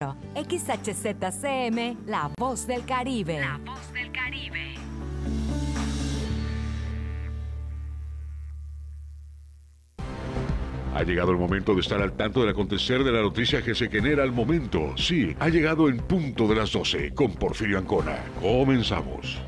XHZCM, La Voz del Caribe. La Voz del Caribe. Ha llegado el momento de estar al tanto del acontecer de la noticia que se genera al momento. Sí, ha llegado en punto de las 12 con Porfirio Ancona. Comenzamos.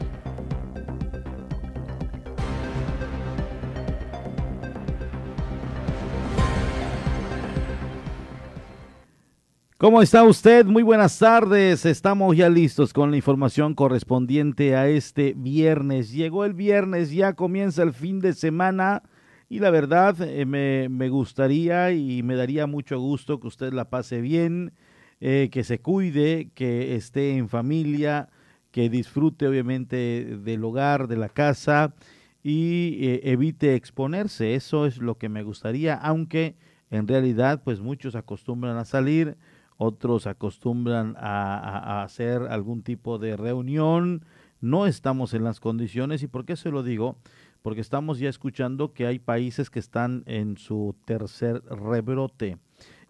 ¿Cómo está usted? Muy buenas tardes. Estamos ya listos con la información correspondiente a este viernes. Llegó el viernes, ya comienza el fin de semana y la verdad eh, me, gustaría y me daría mucho gusto que usted la pase bien, eh, que se cuide, que esté en familia, que disfrute obviamente del hogar, de la casa y eh, evite exponerse. Eso es lo que me gustaría, aunque en realidad pues muchos acostumbran a salir otros acostumbran a, hacer algún tipo de reunión. No estamos en las condiciones. ¿Y por qué se lo digo? Porque estamos ya escuchando que hay países que están en su tercer rebrote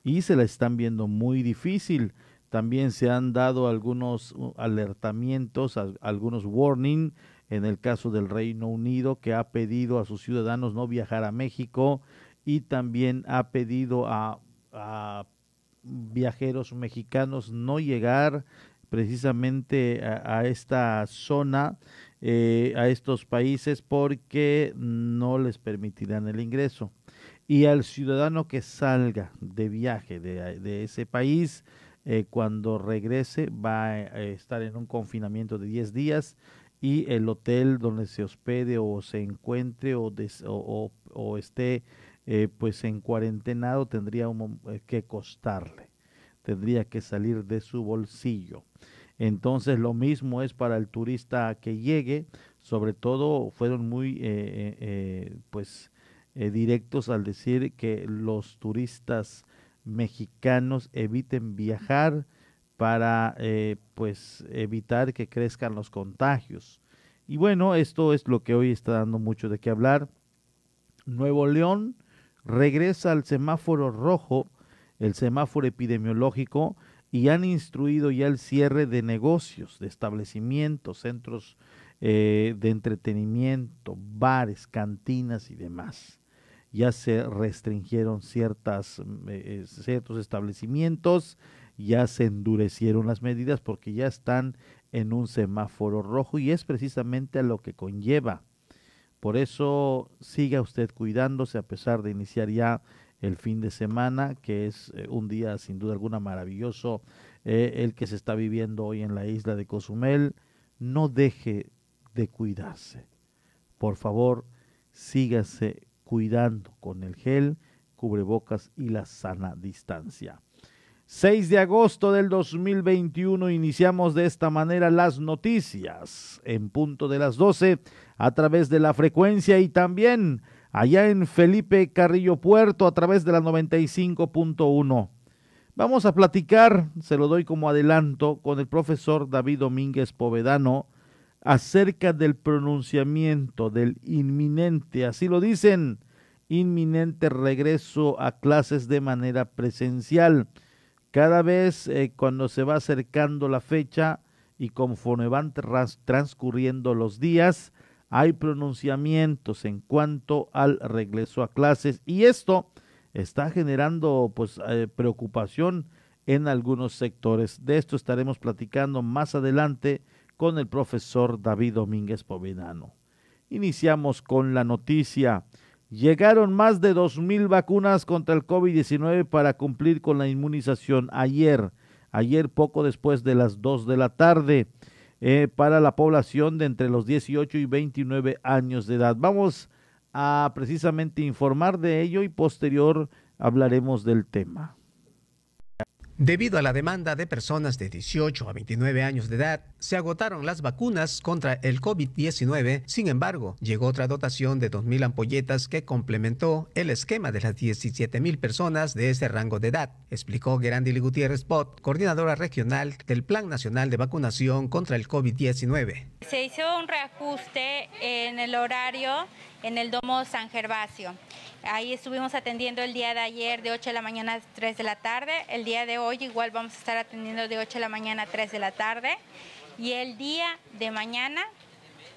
y se la están viendo muy difícil. También se han dado algunos uh, alertamientos, algunos warning en el caso del Reino Unido que ha pedido a sus ciudadanos no viajar a México y también ha pedido a, a viajeros mexicanos no llegar precisamente a, esta zona, eh, a estos países, porque no les permitirán el ingreso. Y al ciudadano que salga de viaje de, ese país, eh, cuando regrese va a estar en un confinamiento de 10 días y el hotel donde se hospede o se encuentre o, o esté eh, pues en cuarentenado tendría eh, que costarle, tendría que salir de su bolsillo. Entonces lo mismo es para el turista que llegue, sobre todo fueron muy eh, pues directos al decir que los turistas mexicanos eviten viajar para pues evitar que crezcan los contagios. Y bueno, esto es lo que hoy está dando mucho de qué hablar. Nuevo León regresa al semáforo rojo, el semáforo epidemiológico, y han instruido ya el cierre de negocios, de establecimientos, centros eh, de entretenimiento, bares, cantinas y demás. Ya se restringieron ciertas, eh, ciertos establecimientos, ya se endurecieron las medidas porque ya están en un semáforo rojo y es precisamente a lo que conlleva por eso siga usted cuidándose a pesar de iniciar ya el fin de semana, que es eh, un día sin duda alguna maravilloso, eh, el que se está viviendo hoy en la isla de Cozumel. No deje de cuidarse. Por favor, sígase cuidando con el gel, cubrebocas y la sana distancia. 6 de agosto del 2021 iniciamos de esta manera las noticias en punto de las 12 a través de la frecuencia y también allá en Felipe Carrillo Puerto a través de la 95.1. Vamos a platicar, se lo doy como adelanto, con el profesor David Domínguez Povedano acerca del pronunciamiento del inminente, así lo dicen, inminente regreso a clases de manera presencial cada vez eh, cuando se va acercando la fecha y conforme van transcurriendo los días, hay pronunciamientos en cuanto al regreso a clases y esto está generando pues eh, preocupación en algunos sectores. De esto estaremos platicando más adelante con el profesor David Domínguez Povedano. Iniciamos con la noticia. Llegaron más de mil vacunas contra el COVID-19 para cumplir con la inmunización ayer, ayer poco después de las 2 de la tarde, eh, para la población de entre los 18 y 29 años de edad. Vamos a precisamente informar de ello y posterior hablaremos del tema. Debido a la demanda de personas de 18 a 29 años de edad, se agotaron las vacunas contra el COVID-19. Sin embargo, llegó otra dotación de 2.000 ampolletas que complementó el esquema de las 17.000 personas de ese rango de edad, explicó Gerandili Gutiérrez Pot, coordinadora regional del Plan Nacional de Vacunación contra el COVID-19. Se hizo un reajuste en el horario en el Domo San Gervasio Ahí estuvimos atendiendo el día de ayer de 8 de la mañana a 3 de la tarde. El día de hoy igual vamos a estar atendiendo de 8 de la mañana a 3 de la tarde. Y el día de mañana,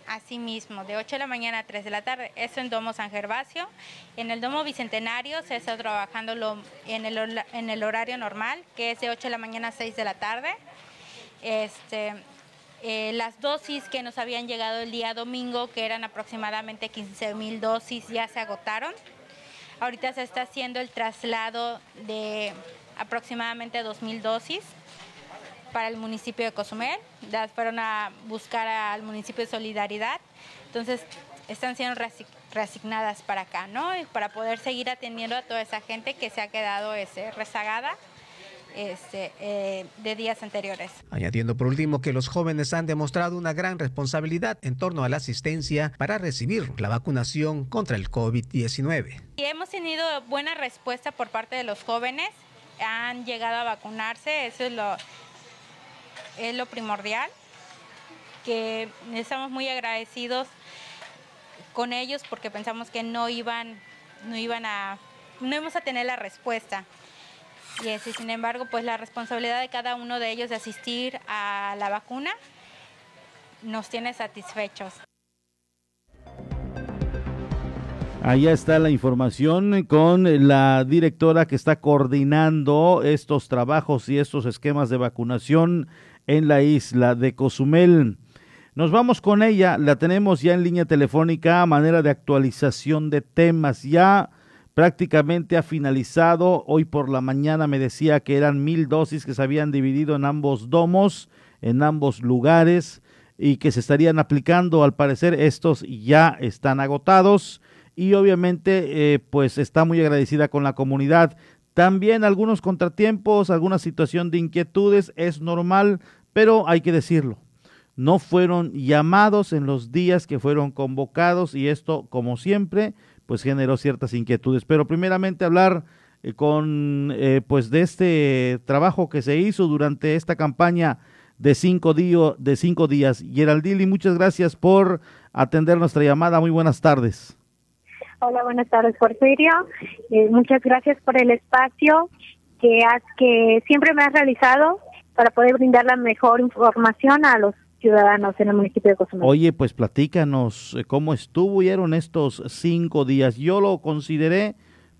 así mismo, de 8 de la mañana a 3 de la tarde. Eso en Domo San Gervasio. En el Domo Bicentenario se está trabajando en, el, en el horario normal, que es de 8 de la mañana a 6 de la tarde. Este, eh, las dosis que nos habían llegado el día domingo, que eran aproximadamente 15 mil dosis, ya se agotaron. Ahorita se está haciendo el traslado de aproximadamente 2.000 dosis para el municipio de Cozumel. Las fueron a buscar al municipio de Solidaridad. Entonces, están siendo reasignadas para acá, ¿no? Y para poder seguir atendiendo a toda esa gente que se ha quedado ese, rezagada este, eh, de días anteriores. Añadiendo por último que los jóvenes han demostrado una gran responsabilidad en torno a la asistencia para recibir la vacunación contra el COVID-19. hemos tenido buena respuesta por parte de los jóvenes, han llegado a vacunarse, eso es lo, es lo primordial, que estamos muy agradecidos con ellos porque pensamos que no iban, no iban a, no íbamos a tener la respuesta. Y sin embargo, pues la responsabilidad de cada uno de ellos de asistir a la vacuna nos tiene satisfechos. Ahí está la información con la directora que está coordinando estos trabajos y estos esquemas de vacunación en la isla de Cozumel. Nos vamos con ella, la tenemos ya en línea telefónica a manera de actualización de temas. Ya prácticamente ha finalizado. Hoy por la mañana me decía que eran mil dosis que se habían dividido en ambos domos, en ambos lugares y que se estarían aplicando. Al parecer estos ya están agotados y obviamente eh, pues está muy agradecida con la comunidad. También algunos contratiempos, alguna situación de inquietudes, es normal, pero hay que decirlo. No fueron llamados en los días que fueron convocados y esto, como siempre, pues generó ciertas inquietudes. Pero primeramente hablar eh, con eh, pues de este trabajo que se hizo durante esta campaña de cinco, de cinco días. Geraldili, muchas gracias por atender nuestra llamada. Muy buenas tardes. Hola, buenas tardes, Porfirio. Eh, muchas gracias por el espacio que, has, que siempre me has realizado para poder brindar la mejor información a los ciudadanos en el municipio de Cozumel. Oye, pues platícanos eh, cómo estuvieron estos cinco días. Yo lo consideré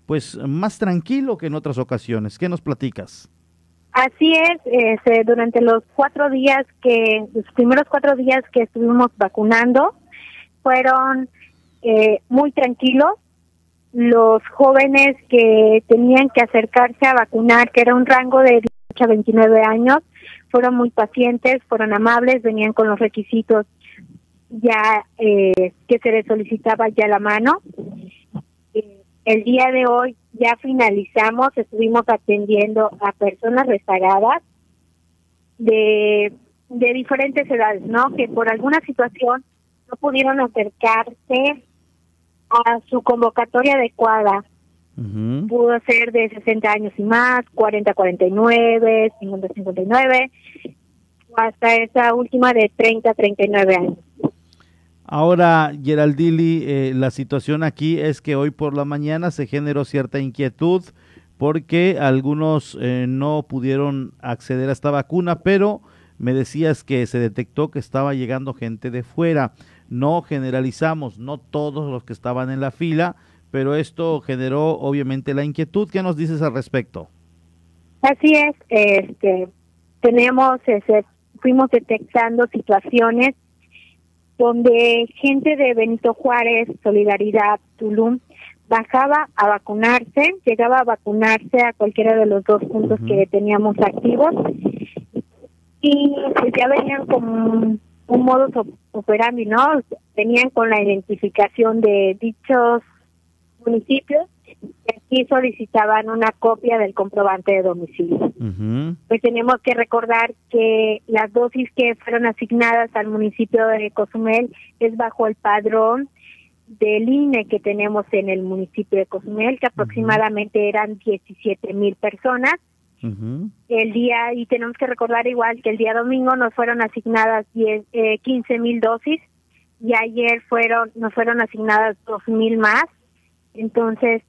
pues más tranquilo que en otras ocasiones. ¿Qué nos platicas? Así es, este, durante los cuatro días que, los primeros cuatro días que estuvimos vacunando, fueron eh, muy tranquilos. Los jóvenes que tenían que acercarse a vacunar, que era un rango de 18 a 29 años, fueron muy pacientes, fueron amables, venían con los requisitos ya eh, que se les solicitaba ya la mano. Eh, el día de hoy ya finalizamos, estuvimos atendiendo a personas rezagadas de, de diferentes edades, ¿no? Que por alguna situación no pudieron acercarse a su convocatoria adecuada Pudo ser de 60 años y más, 40, 49, 50, 59, o hasta esa última de 30, 39 años. Ahora, Geraldili, eh, la situación aquí es que hoy por la mañana se generó cierta inquietud porque algunos eh, no pudieron acceder a esta vacuna, pero me decías que se detectó que estaba llegando gente de fuera. No generalizamos, no todos los que estaban en la fila, pero esto generó obviamente la inquietud. ¿Qué nos dices al respecto? Así es, este, tenemos, ese, fuimos detectando situaciones donde gente de Benito Juárez, Solidaridad, Tulum, bajaba a vacunarse, llegaba a vacunarse a cualquiera de los dos puntos que teníamos activos y pues ya venían con un, un modus operandi, ¿no? Venían con la identificación de dichos municipios y aquí solicitaban una copia del comprobante de domicilio. Pues tenemos que recordar que las dosis que fueron asignadas al municipio de Cozumel es bajo el padrón del INE que tenemos en el municipio de Cozumel, que aproximadamente eran 17 mil personas. El día, y tenemos que recordar igual que el día domingo nos fueron asignadas 10, eh, 15 mil dosis y ayer fueron nos fueron asignadas dos mil más entonces,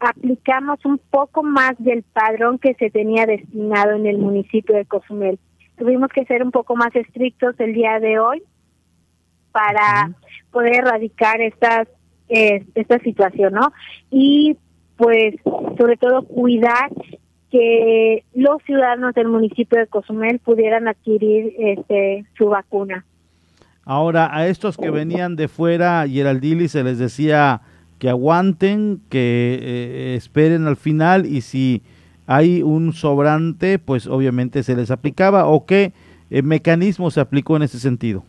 aplicamos un poco más del padrón que se tenía destinado en el municipio de Cozumel. Tuvimos que ser un poco más estrictos el día de hoy para poder erradicar estas, eh, esta situación, ¿no? Y pues sobre todo cuidar que los ciudadanos del municipio de Cozumel pudieran adquirir este, su vacuna. Ahora, a estos que venían de fuera, Geraldili se les decía que aguanten, que eh, esperen al final y si hay un sobrante, pues obviamente se les aplicaba o qué eh, mecanismo se aplicó en ese sentido.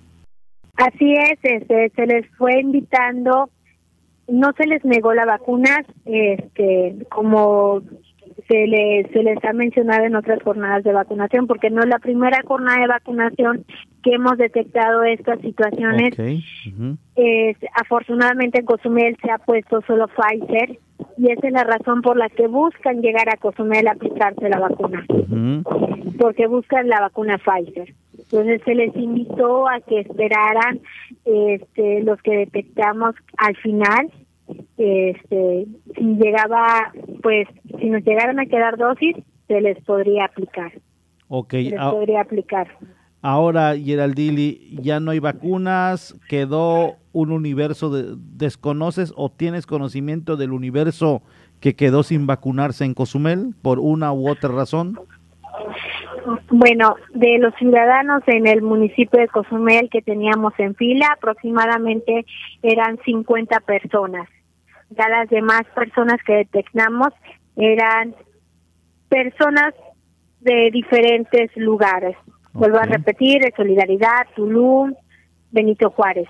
Así es, este, se les fue invitando, no se les negó la vacuna, este, como se les, se les ha mencionado en otras jornadas de vacunación, porque no es la primera jornada de vacunación que hemos detectado estas situaciones. afortunadamente en Cozumel se ha puesto solo Pfizer y esa es la razón por la que buscan llegar a Cozumel a aplicarse la vacuna, porque buscan la vacuna Pfizer. Entonces se les invitó a que esperaran este, los que detectamos al final este, si llegaba, pues, si nos llegaran a quedar dosis, se les podría aplicar. Ok. Se les podría aplicar. Ahora, Geraldili, ya no hay vacunas, quedó un universo de, desconoces o tienes conocimiento del universo que quedó sin vacunarse en Cozumel por una u otra razón. Bueno, de los ciudadanos en el municipio de Cozumel que teníamos en fila, aproximadamente eran 50 personas ya las demás personas que detectamos eran personas de diferentes lugares. Vuelvo a repetir, de Solidaridad, Tulum, Benito Juárez.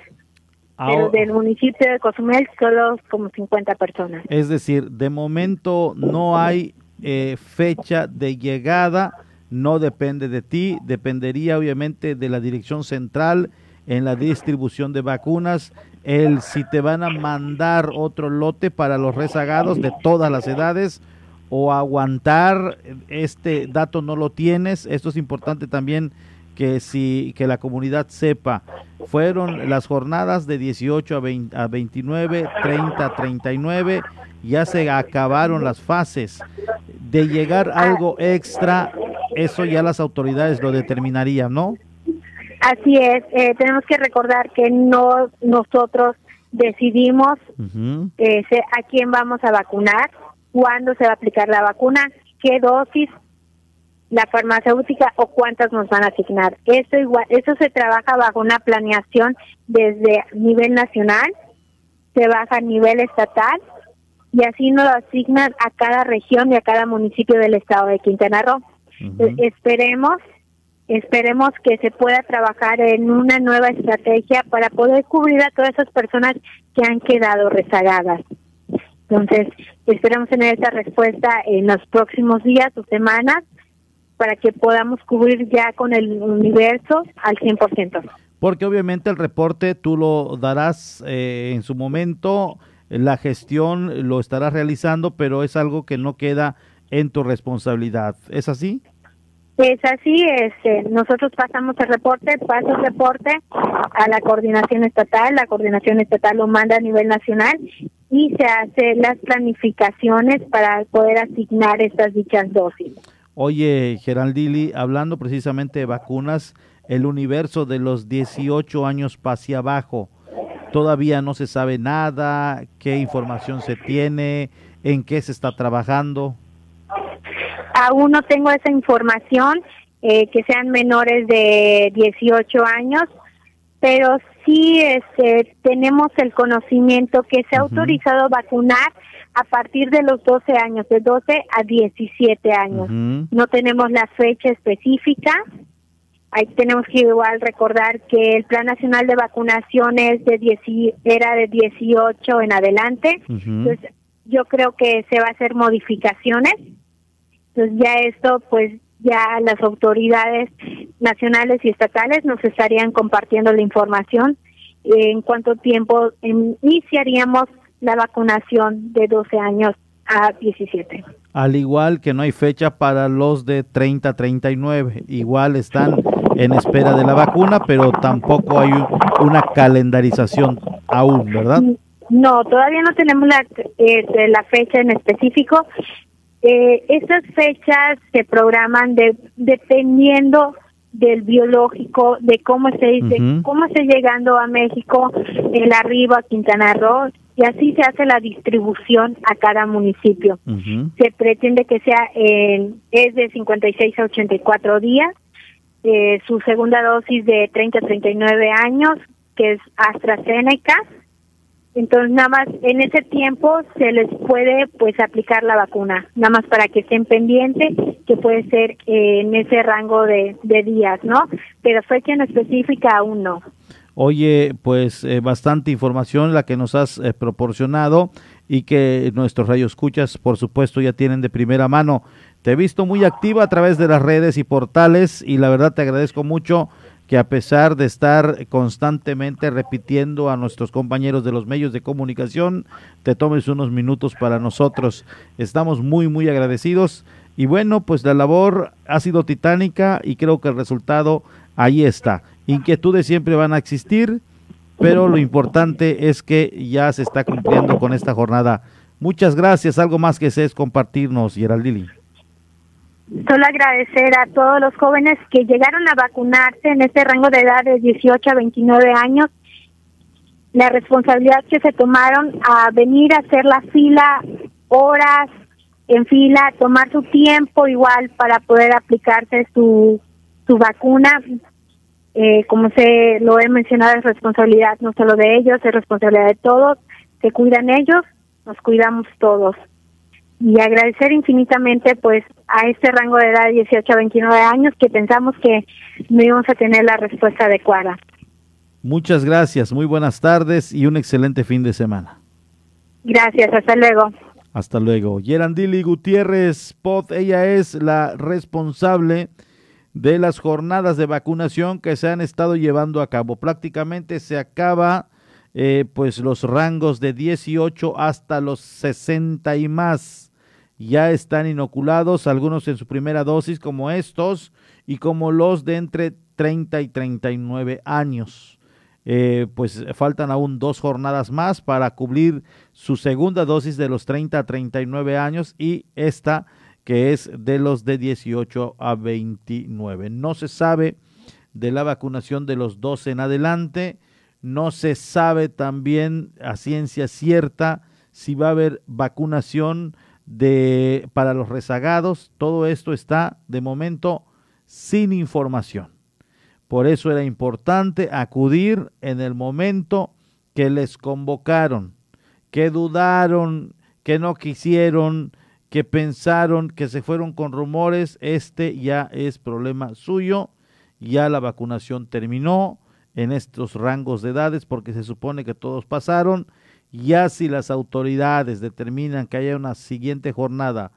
Pero del municipio de Cozumel solo como 50 personas. Es decir, de momento no hay eh, fecha de llegada, no depende de ti, dependería obviamente de la dirección central en la distribución de vacunas el si te van a mandar otro lote para los rezagados de todas las edades o aguantar este dato no lo tienes. Esto es importante también que si que la comunidad sepa. Fueron las jornadas de 18 a, 20, a 29 30 a 39 ya se acabaron las fases. De llegar algo extra eso ya las autoridades lo determinarían no Así es, eh, tenemos que recordar que no nosotros decidimos eh, a quién vamos a vacunar, cuándo se va a aplicar la vacuna, qué dosis, la farmacéutica o cuántas nos van a asignar. Eso igual, eso se trabaja bajo una planeación desde nivel nacional, se baja a nivel estatal y así nos lo asignan a cada región y a cada municipio del estado de Quintana Roo. Esperemos Esperemos que se pueda trabajar en una nueva estrategia para poder cubrir a todas esas personas que han quedado rezagadas. Entonces, esperamos tener esa respuesta en los próximos días o semanas para que podamos cubrir ya con el universo al 100%. Porque obviamente el reporte tú lo darás eh, en su momento, la gestión lo estarás realizando, pero es algo que no queda en tu responsabilidad. ¿Es así? Es así, este, nosotros pasamos el reporte, paso el reporte a la coordinación estatal, la coordinación estatal lo manda a nivel nacional y se hace las planificaciones para poder asignar estas dichas dosis. Oye, Geraldili, hablando precisamente de vacunas, el universo de los 18 años hacia abajo, todavía no se sabe nada, qué información se tiene, en qué se está trabajando. Aún no tengo esa información, eh, que sean menores de 18 años, pero sí este, tenemos el conocimiento que se ha autorizado vacunar a partir de los 12 años, de 12 a 17 años. No tenemos la fecha específica. Ahí tenemos que igual recordar que el Plan Nacional de Vacunación es de era de 18 en adelante. Entonces, yo creo que se va a hacer modificaciones entonces ya esto, pues ya las autoridades nacionales y estatales nos estarían compartiendo la información en cuánto tiempo iniciaríamos la vacunación de 12 años a 17. Al igual que no hay fecha para los de 30 a 39, igual están en espera de la vacuna, pero tampoco hay una calendarización aún, ¿verdad? No, todavía no tenemos la, este, la fecha en específico. Eh, estas fechas se programan de, dependiendo del biológico, de cómo se cómo esté llegando a México, el arribo a Quintana Roo, y así se hace la distribución a cada municipio. Se pretende que sea en, es de 56 a 84 días, eh, su segunda dosis de 30 a 39 años, que es AstraZeneca. Entonces, nada más en ese tiempo se les puede pues aplicar la vacuna, nada más para que estén pendientes, que puede ser eh, en ese rango de, días, ¿no? Pero fecha en específica aún no. Oye, pues eh, bastante información la que nos has eh, proporcionado y que nuestros escuchas, por supuesto, ya tienen de primera mano. Te he visto muy activa a través de las redes y portales y la verdad te agradezco mucho que a pesar de estar constantemente repitiendo a nuestros compañeros de los medios de comunicación, te tomes unos minutos para nosotros. Estamos muy, muy agradecidos. Y bueno, pues la labor ha sido titánica y creo que el resultado ahí está. Inquietudes siempre van a existir, pero lo importante es que ya se está cumpliendo con esta jornada. Muchas gracias. Algo más que es compartirnos, Geraldili. Solo agradecer a todos los jóvenes que llegaron a vacunarse en este rango de edad de 18 a 29 años, la responsabilidad que se tomaron a venir a hacer la fila horas en fila, tomar su tiempo igual para poder aplicarse su, su vacuna eh, como se lo he mencionado, es responsabilidad no solo de ellos, es responsabilidad de todos. Se cuidan ellos, nos cuidamos todos. Y agradecer infinitamente pues a este rango de edad de 18 a 29 años que pensamos que no íbamos a tener la respuesta adecuada. Muchas gracias, muy buenas tardes y un excelente fin de semana. Gracias, hasta luego. Hasta luego. Yerandili Gutiérrez Pot, ella es la responsable de las jornadas de vacunación que se han estado llevando a cabo. Prácticamente se acaba eh, pues los rangos de 18 hasta los 60 y más. Ya están inoculados, algunos en su primera dosis como estos y como los de entre 30 y 39 años. Eh, pues faltan aún dos jornadas más para cubrir su segunda dosis de los 30 a 39 años y esta que es de los de 18 a 29. No se sabe de la vacunación de los 12 en adelante, no se sabe también a ciencia cierta si va a haber vacunación de para los rezagados, todo esto está de momento sin información. Por eso era importante acudir en el momento que les convocaron, que dudaron, que no quisieron, que pensaron que se fueron con rumores, este ya es problema suyo, ya la vacunación terminó en estos rangos de edades porque se supone que todos pasaron, ya si las autoridades determinan que haya una siguiente jornada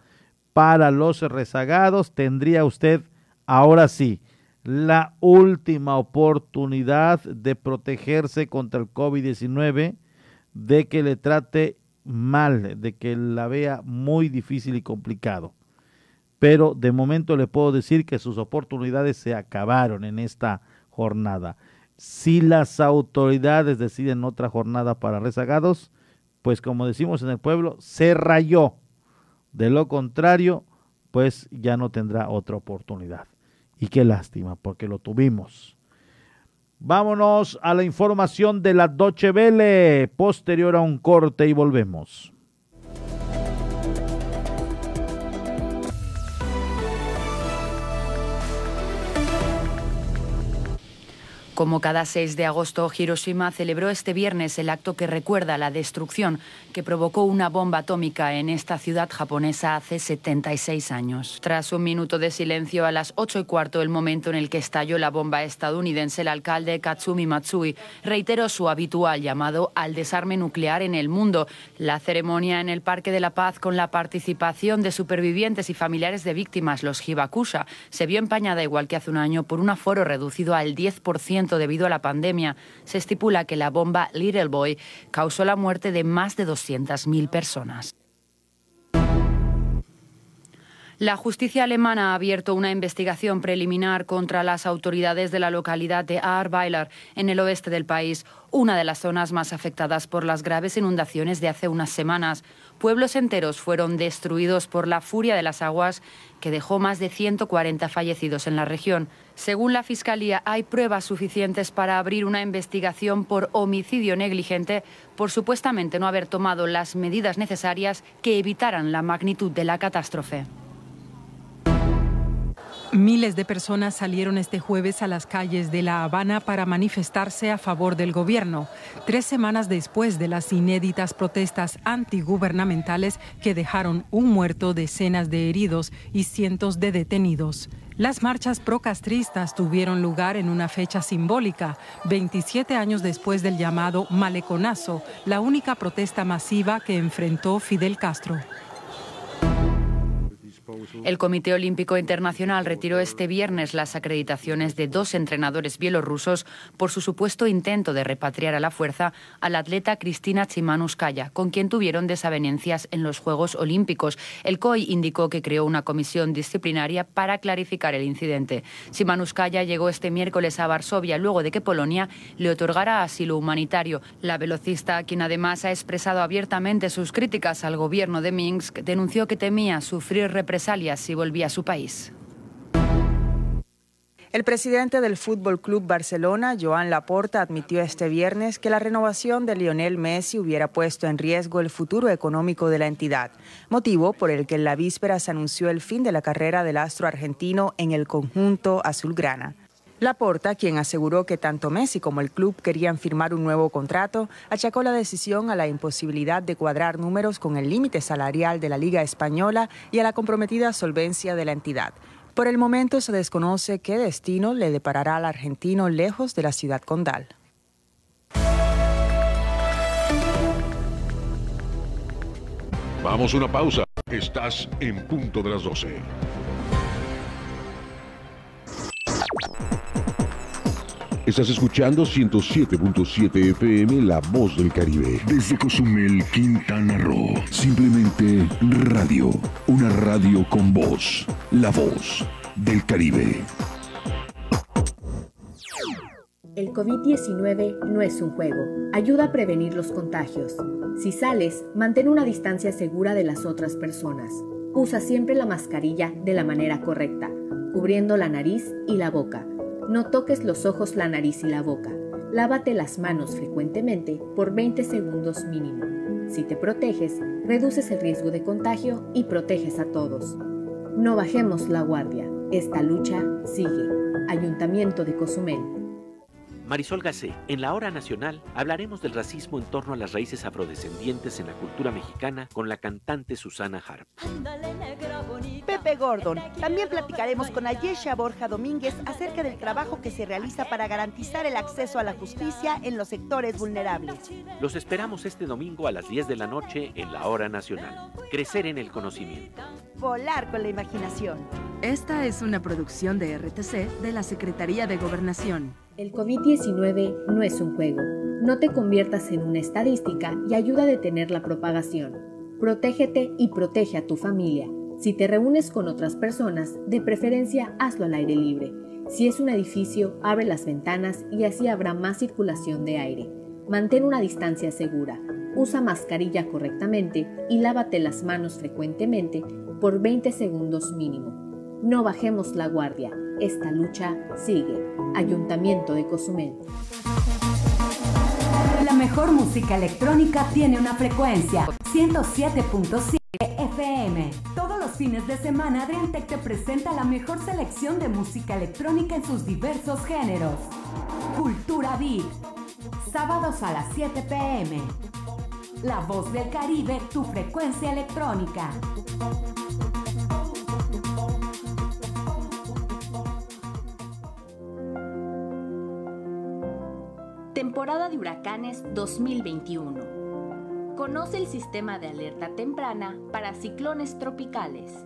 para los rezagados, tendría usted ahora sí la última oportunidad de protegerse contra el COVID-19, de que le trate mal, de que la vea muy difícil y complicado. Pero de momento le puedo decir que sus oportunidades se acabaron en esta jornada. Si las autoridades deciden otra jornada para rezagados, pues como decimos en el pueblo, se rayó. De lo contrario, pues ya no tendrá otra oportunidad. Y qué lástima, porque lo tuvimos. Vámonos a la información de la Doche Vele, posterior a un corte y volvemos. Como cada 6 de agosto, Hiroshima celebró este viernes el acto que recuerda la destrucción que provocó una bomba atómica en esta ciudad japonesa hace 76 años. Tras un minuto de silencio a las 8 y cuarto, el momento en el que estalló la bomba estadounidense, el alcalde Katsumi Matsui reiteró su habitual llamado al desarme nuclear en el mundo. La ceremonia en el Parque de la Paz con la participación de supervivientes y familiares de víctimas, los Hibakusha, se vio empañada igual que hace un año por un aforo reducido al 10% debido a la pandemia. Se estipula que la bomba Little Boy causó la muerte de más de 200.000 personas. La justicia alemana ha abierto una investigación preliminar contra las autoridades de la localidad de Ahrweiler, en el oeste del país, una de las zonas más afectadas por las graves inundaciones de hace unas semanas. Pueblos enteros fueron destruidos por la furia de las aguas que dejó más de 140 fallecidos en la región. Según la Fiscalía, hay pruebas suficientes para abrir una investigación por homicidio negligente por supuestamente no haber tomado las medidas necesarias que evitaran la magnitud de la catástrofe. Miles de personas salieron este jueves a las calles de La Habana para manifestarse a favor del gobierno, tres semanas después de las inéditas protestas antigubernamentales que dejaron un muerto, decenas de heridos y cientos de detenidos. Las marchas procastristas tuvieron lugar en una fecha simbólica, 27 años después del llamado Maleconazo, la única protesta masiva que enfrentó Fidel Castro. El Comité Olímpico Internacional retiró este viernes las acreditaciones de dos entrenadores bielorrusos por su supuesto intento de repatriar a la fuerza al atleta Cristina Chimanuskaya, con quien tuvieron desavenencias en los Juegos Olímpicos. El COI indicó que creó una comisión disciplinaria para clarificar el incidente. Chimanuskaya llegó este miércoles a Varsovia luego de que Polonia le otorgara asilo humanitario. La velocista, quien además ha expresado abiertamente sus críticas al gobierno de Minsk, denunció que temía sufrir represalias si volvía a su país. El presidente del Fútbol Club Barcelona, Joan Laporta, admitió este viernes que la renovación de Lionel Messi hubiera puesto en riesgo el futuro económico de la entidad, motivo por el que en la víspera se anunció el fin de la carrera del astro argentino en el conjunto azulgrana. Laporta, quien aseguró que tanto Messi como el club querían firmar un nuevo contrato, achacó la decisión a la imposibilidad de cuadrar números con el límite salarial de la Liga Española y a la comprometida solvencia de la entidad. Por el momento se desconoce qué destino le deparará al argentino lejos de la ciudad condal. Vamos a una pausa. Estás en punto de las 12. Estás escuchando 107.7 FM La Voz del Caribe. Desde Cozumel, Quintana Roo. Simplemente radio. Una radio con voz. La Voz del Caribe. El COVID-19 no es un juego. Ayuda a prevenir los contagios. Si sales, mantén una distancia segura de las otras personas. Usa siempre la mascarilla de la manera correcta, cubriendo la nariz y la boca no toques los ojos, la nariz y la boca. Lávate las manos frecuentemente por 20 segundos mínimo. Si te proteges, reduces el riesgo de contagio y proteges a todos. No bajemos la guardia. Esta lucha sigue. Ayuntamiento de Cozumel. Marisol Gacé, en la hora nacional hablaremos del racismo en torno a las raíces afrodescendientes en la cultura mexicana con la cantante Susana Harp. Pepe Gordon. También platicaremos con Ayesha Borja Domínguez acerca del trabajo que se realiza para garantizar el acceso a la justicia en los sectores vulnerables. Los esperamos este domingo a las 10 de la noche en la hora nacional. Crecer en el conocimiento. Volar con la imaginación. Esta es una producción de RTC de la Secretaría de Gobernación. El COVID-19 no es un juego. No te conviertas en una estadística y ayuda a detener la propagación. Protégete y protege a tu familia. Si te reúnes con otras personas, de preferencia hazlo al aire libre. Si es un edificio, abre las ventanas y así habrá más circulación de aire. Mantén una distancia segura. Usa mascarilla correctamente y lávate las manos frecuentemente por 20 segundos mínimo. No bajemos la guardia. Esta lucha sigue. Ayuntamiento de Cozumel. La mejor música electrónica tiene una frecuencia 107.7 FM. Todos los fines de semana Adriantec te presenta la mejor selección de música electrónica en sus diversos géneros. Cultura Beat. Sábados a las 7 pm. La voz del Caribe, tu frecuencia electrónica. Temporada de huracanes 2021. Conoce el sistema de alerta temprana para ciclones tropicales.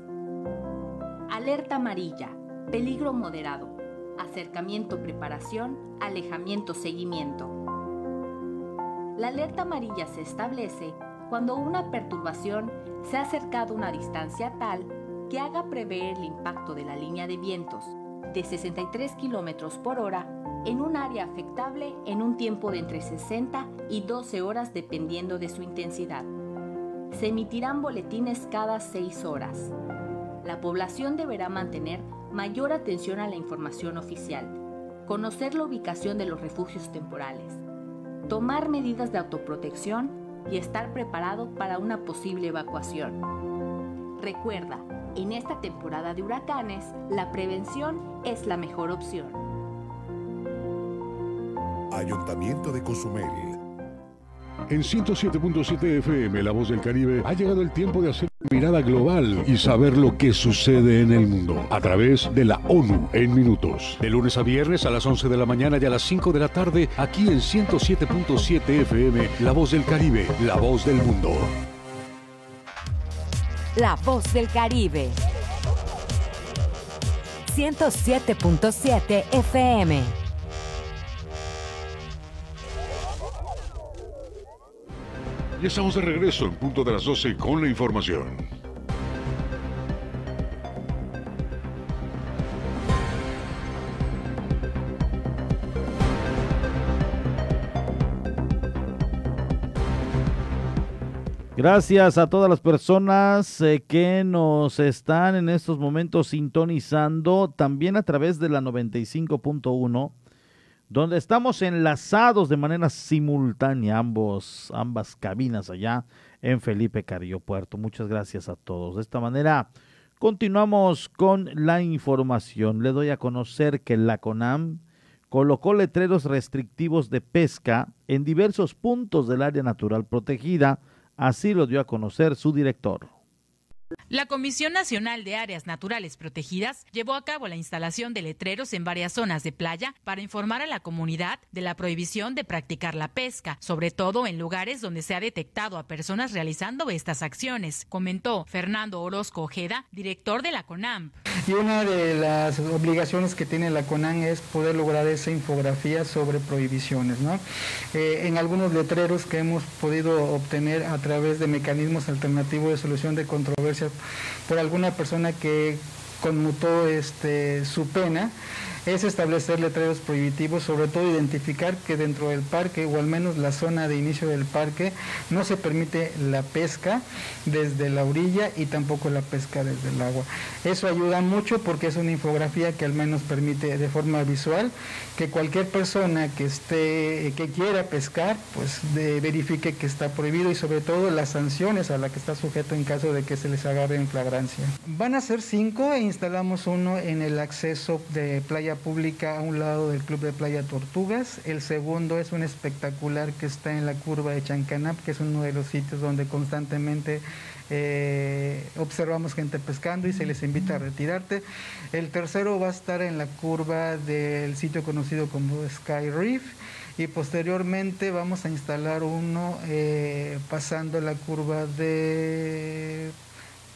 Alerta amarilla, peligro moderado. Acercamiento, preparación, alejamiento, seguimiento. La alerta amarilla se establece cuando una perturbación se ha acercado a una distancia tal que haga prever el impacto de la línea de vientos de 63 km por hora en un área afectable en un tiempo de entre 60 y 12 horas dependiendo de su intensidad. Se emitirán boletines cada 6 horas. La población deberá mantener mayor atención a la información oficial, conocer la ubicación de los refugios temporales, tomar medidas de autoprotección y estar preparado para una posible evacuación. Recuerda, en esta temporada de huracanes, la prevención es la mejor opción. Ayuntamiento de Cozumel. En 107.7 FM, La Voz del Caribe, ha llegado el tiempo de hacer mirada global y saber lo que sucede en el mundo a través de la ONU en minutos. De lunes a viernes a las 11 de la mañana y a las 5 de la tarde, aquí en 107.7 FM, La Voz del Caribe, La Voz del Mundo. La voz del Caribe. 107.7 FM. Y estamos de regreso en punto de las 12 con la información. Gracias a todas las personas eh, que nos están en estos momentos sintonizando, también a través de la 95.1, donde estamos enlazados de manera simultánea, ambos, ambas cabinas allá en Felipe Carrillo Puerto. Muchas gracias a todos. De esta manera, continuamos con la información. Le doy a conocer que la CONAM colocó letreros restrictivos de pesca en diversos puntos del área natural protegida Así lo dio a conocer su director. La Comisión Nacional de Áreas Naturales Protegidas llevó a cabo la instalación de letreros en varias zonas de playa para informar a la comunidad de la prohibición de practicar la pesca, sobre todo en lugares donde se ha detectado a personas realizando estas acciones, comentó Fernando Orozco Ojeda, director de la CONAMP. Y una de las obligaciones que tiene la CONAM es poder lograr esa infografía sobre prohibiciones. ¿no? Eh, en algunos letreros que hemos podido obtener a través de mecanismos alternativos de solución de por alguna persona que conmutó este, su pena es establecer letreros prohibitivos, sobre todo identificar que dentro del parque, o al menos la zona de inicio del parque, no se permite la pesca desde la orilla y tampoco la pesca desde el agua. Eso ayuda mucho porque es una infografía que al menos permite de forma visual que cualquier persona que esté, que quiera pescar, pues verifique que está prohibido y sobre todo las sanciones a las que está sujeto en caso de que se les agarre en flagrancia. Van a ser cinco e instalamos uno en el acceso de playa pública a un lado del Club de Playa Tortugas. El segundo es un espectacular que está en la curva de Chancanap, que es uno de los sitios donde constantemente eh, observamos gente pescando y se les invita a retirarte. El tercero va a estar en la curva del sitio conocido como Sky Reef y posteriormente vamos a instalar uno eh, pasando la curva de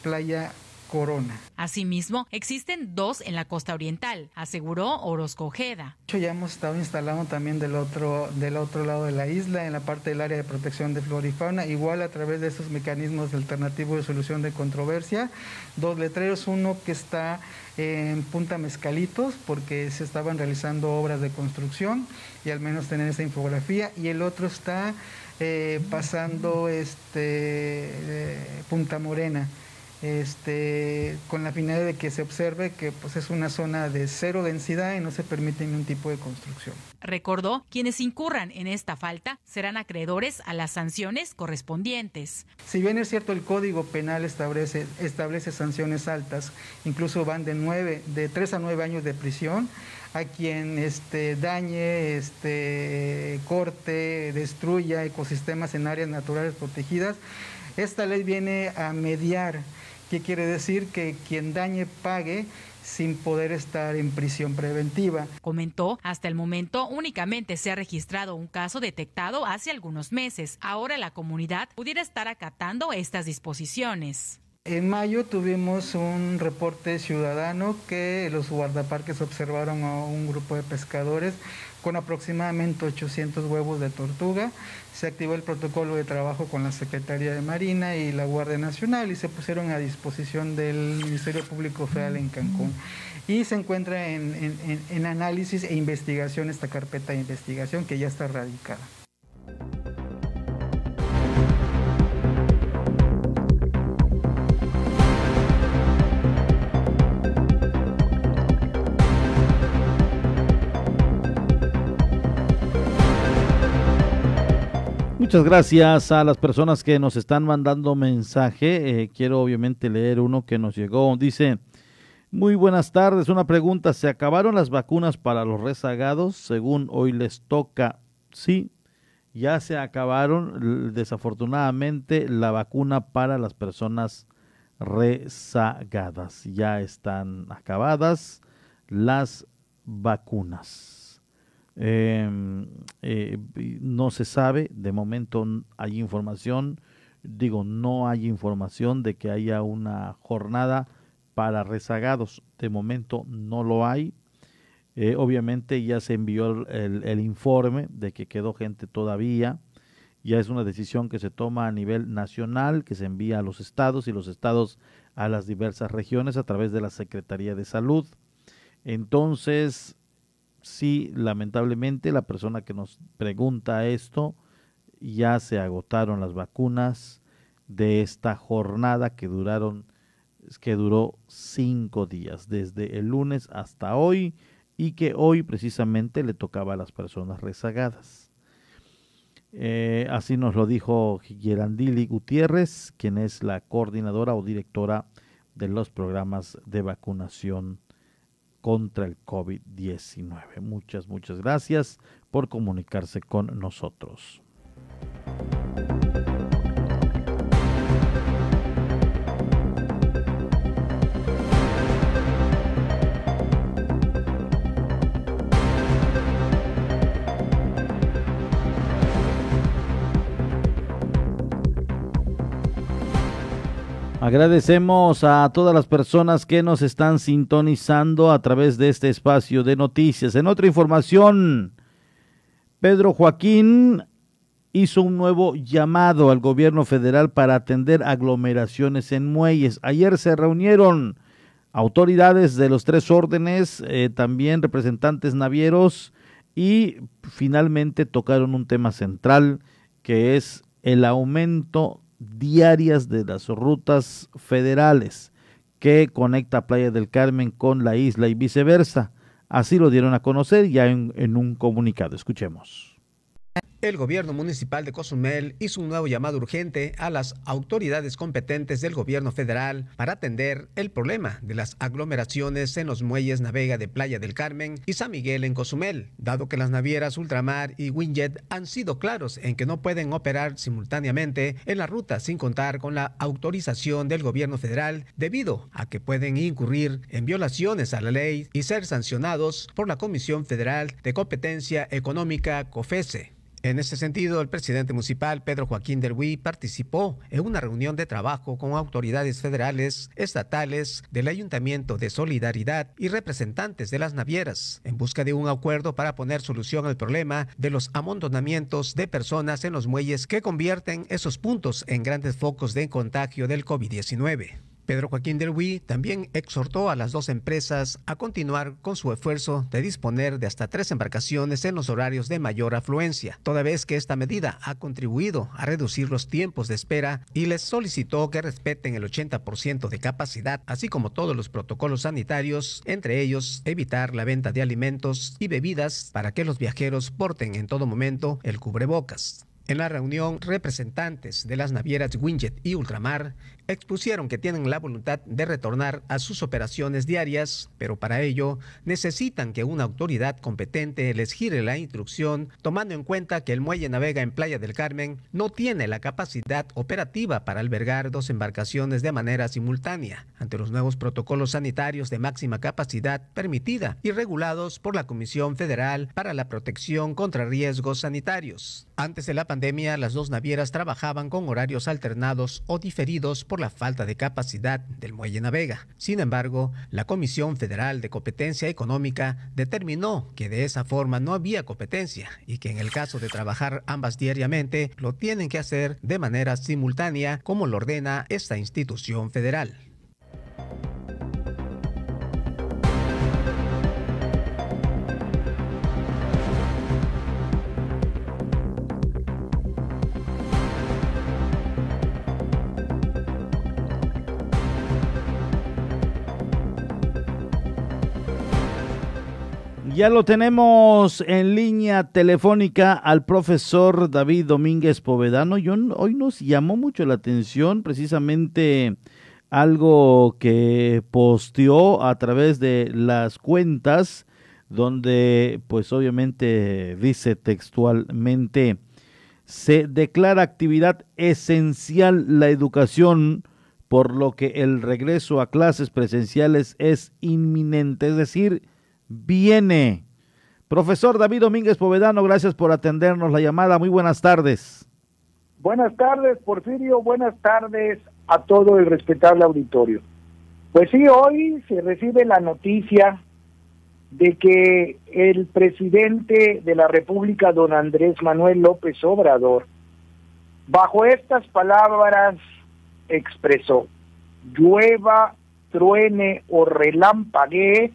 Playa Corona. Asimismo, existen dos en la costa oriental, aseguró Orozco Ojeda. Ya hemos estado instalando también del otro, del otro lado de la isla, en la parte del área de protección de flora y fauna, igual a través de esos mecanismos alternativos de solución de controversia. Dos letreros, uno que está en Punta Mezcalitos, porque se estaban realizando obras de construcción y al menos tener esa infografía, y el otro está eh, pasando este, eh, Punta Morena este, con la finalidad de que se observe que pues, es una zona de cero densidad y no se permite ningún tipo de construcción. Recordó, quienes incurran en esta falta serán acreedores a las sanciones correspondientes. Si bien es cierto el Código Penal establece, establece sanciones altas, incluso van de, nueve, de 3 a 9 años de prisión, a quien este, dañe, este, corte, destruya ecosistemas en áreas naturales protegidas, esta ley viene a mediar ¿Qué quiere decir? Que quien dañe pague sin poder estar en prisión preventiva. Comentó, hasta el momento únicamente se ha registrado un caso detectado hace algunos meses. Ahora la comunidad pudiera estar acatando estas disposiciones. En mayo tuvimos un reporte ciudadano que los guardaparques observaron a un grupo de pescadores con aproximadamente 800 huevos de tortuga. Se activó el protocolo de trabajo con la Secretaría de Marina y la Guardia Nacional y se pusieron a disposición del Ministerio Público Federal en Cancún. Y se encuentra en, en análisis e investigación esta carpeta de investigación que ya está radicada. Muchas gracias a las personas que nos están mandando mensaje. Eh, quiero obviamente leer uno que nos llegó. Dice, muy buenas tardes. Una pregunta, ¿se acabaron las vacunas para los rezagados? Según hoy les toca, sí, ya se acabaron desafortunadamente la vacuna para las personas rezagadas. Ya están acabadas las vacunas. Em, eh, no se sabe, de momento hay información, digo, no hay información de que haya una jornada para rezagados, de momento no lo hay. Eh, obviamente ya se envió el, el, informe de que quedó gente todavía, ya es una decisión que se toma a nivel nacional, que se envía a los estados y los estados a las diversas regiones a través de la Secretaría de Salud. Entonces, sí, lamentablemente la persona que nos pregunta esto, ya se agotaron las vacunas de esta jornada que duraron, que duró cinco días, desde el lunes hasta hoy, y que hoy precisamente le tocaba a las personas rezagadas. Eh, así nos lo dijo Gerandili Gutiérrez, quien es la coordinadora o directora de los programas de vacunación contra el COVID-19. Muchas, muchas gracias por comunicarse con nosotros. Agradecemos a todas las personas que nos están sintonizando a través de este espacio de noticias. En otra información, Pedro Joaquín hizo un nuevo llamado al gobierno federal para atender aglomeraciones en muelles. Ayer se reunieron autoridades de los tres órdenes, eh, también representantes navieros y finalmente tocaron un tema central que es el aumento diarias de las rutas federales que conecta Playa del Carmen con la isla y viceversa. Así lo dieron a conocer ya en, en un comunicado. Escuchemos. El gobierno municipal de Cozumel hizo un nuevo llamado urgente a las autoridades competentes del gobierno federal para atender el problema de las aglomeraciones en los muelles Navega de Playa del Carmen y San Miguel en Cozumel, dado que las navieras Ultramar y Winjet han sido claros en que no pueden operar simultáneamente en la ruta sin contar con la autorización del gobierno federal debido a que pueden incurrir en violaciones a la ley y ser sancionados por la Comisión Federal de Competencia Económica COFESE. En ese sentido, el presidente municipal Pedro Joaquín Derwí participó en una reunión de trabajo con autoridades federales, estatales, del Ayuntamiento de Solidaridad y representantes de las navieras, en busca de un acuerdo para poner solución al problema de los amontonamientos de personas en los muelles que convierten esos puntos en grandes focos de contagio del COVID-19. Pedro Joaquín del también exhortó a las dos empresas a continuar con su esfuerzo de disponer de hasta tres embarcaciones en los horarios de mayor afluencia, toda vez que esta medida ha contribuido a reducir los tiempos de espera y les solicitó que respeten el 80% de capacidad, así como todos los protocolos sanitarios, entre ellos evitar la venta de alimentos y bebidas para que los viajeros porten en todo momento el cubrebocas. En la reunión, representantes de las navieras Winjet y Ultramar expusieron que tienen la voluntad de retornar a sus operaciones diarias, pero para ello necesitan que una autoridad competente les gire la instrucción, tomando en cuenta que el muelle navega en Playa del Carmen no tiene la capacidad operativa para albergar dos embarcaciones de manera simultánea, ante los nuevos protocolos sanitarios de máxima capacidad permitida y regulados por la Comisión Federal para la Protección contra Riesgos Sanitarios. Antes de la pandemia, las dos navieras trabajaban con horarios alternados o diferidos por la falta de capacidad del muelle Navega. Sin embargo, la Comisión Federal de Competencia Económica determinó que de esa forma no había competencia y que en el caso de trabajar ambas diariamente, lo tienen que hacer de manera simultánea como lo ordena esta institución federal. Ya lo tenemos en línea telefónica al profesor David Domínguez Povedano. Hoy nos llamó mucho la atención precisamente algo que posteó a través de las cuentas donde pues obviamente dice textualmente se declara actividad esencial la educación por lo que el regreso a clases presenciales es inminente, es decir, viene. Profesor David Domínguez Povedano, gracias por atendernos la llamada. Muy buenas tardes. Buenas tardes, Porfirio. Buenas tardes a todo el respetable auditorio. Pues sí, hoy se recibe la noticia de que el presidente de la República, don Andrés Manuel López Obrador, bajo estas palabras expresó, llueva, truene o relampaguee,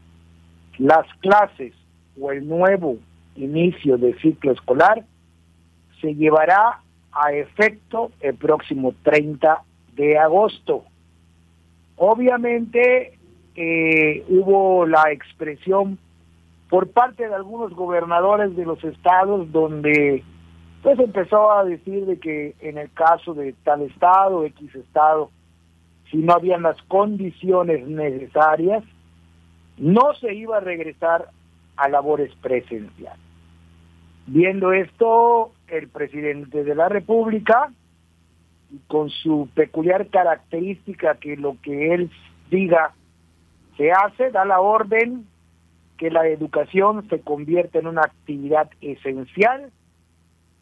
las clases o el nuevo inicio de ciclo escolar se llevará a efecto el próximo 30 de agosto. Obviamente eh, hubo la expresión por parte de algunos gobernadores de los estados donde pues empezó a decir de que en el caso de tal estado, X estado, si no habían las condiciones necesarias, no se iba a regresar a labores presenciales. Viendo esto, el presidente de la República, con su peculiar característica que lo que él diga se hace, da la orden que la educación se convierta en una actividad esencial,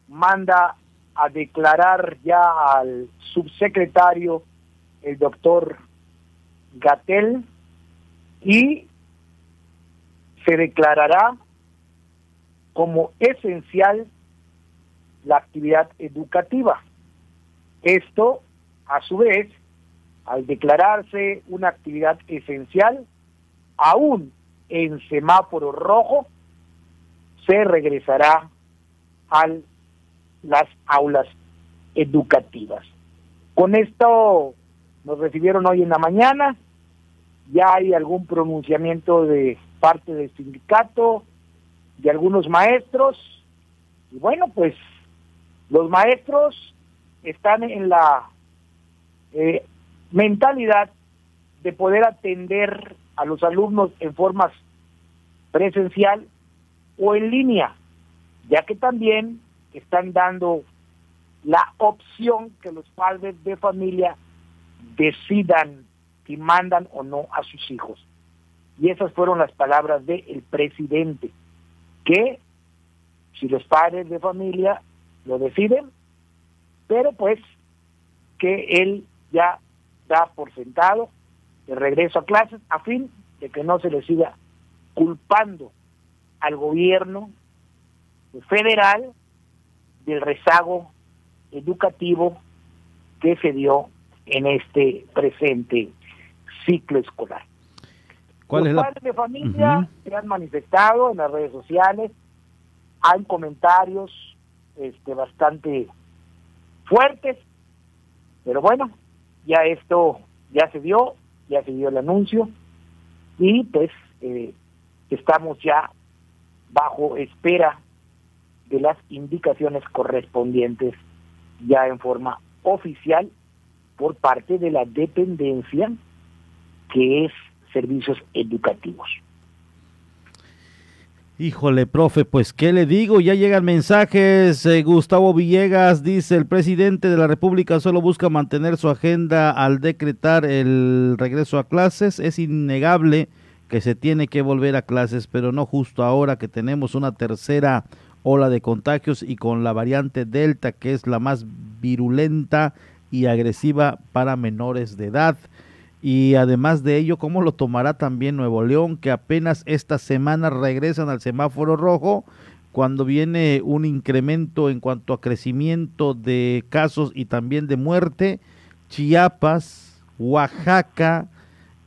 manda a declarar ya al subsecretario, el doctor Gatel, y se declarará como esencial la actividad educativa. Esto, a su vez, al declararse una actividad esencial, aún en semáforo rojo, se regresará a las aulas educativas. Con esto nos recibieron hoy en la mañana, ya hay algún pronunciamiento de parte del sindicato, de algunos maestros, y bueno, pues los maestros están en la eh, mentalidad de poder atender a los alumnos en forma presencial o en línea, ya que también están dando la opción que los padres de familia decidan si mandan o no a sus hijos. Y esas fueron las palabras del presidente, que si los padres de familia lo deciden, pero pues que él ya da por sentado el regreso a clases a fin de que no se le siga culpando al gobierno federal del rezago educativo que se dio en este presente ciclo escolar. Los padres de familia se han manifestado en las redes sociales, hay comentarios este, bastante fuertes, pero bueno, ya esto ya se dio, ya se dio el anuncio y pues eh, estamos ya bajo espera de las indicaciones correspondientes ya en forma oficial por parte de la dependencia que es servicios educativos. Híjole, profe, pues qué le digo, ya llegan mensajes. Eh, Gustavo Villegas dice, el presidente de la República solo busca mantener su agenda al decretar el regreso a clases. Es innegable que se tiene que volver a clases, pero no justo ahora que tenemos una tercera ola de contagios y con la variante Delta, que es la más virulenta y agresiva para menores de edad. Y además de ello, ¿cómo lo tomará también Nuevo León, que apenas esta semana regresan al semáforo rojo, cuando viene un incremento en cuanto a crecimiento de casos y también de muerte? Chiapas, Oaxaca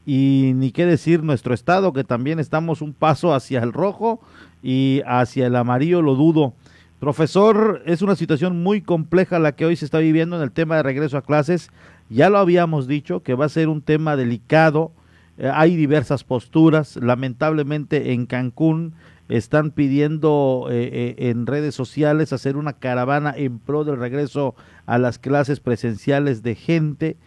y ni qué decir nuestro estado, que también estamos un paso hacia el rojo y hacia el amarillo, lo dudo. Profesor, es una situación muy compleja la que hoy se está viviendo en el tema de regreso a clases. Ya lo habíamos dicho que va a ser un tema delicado. Eh, hay diversas posturas. Lamentablemente en Cancún están pidiendo eh, eh, en redes sociales hacer una caravana en pro del regreso a las clases presenciales de gente.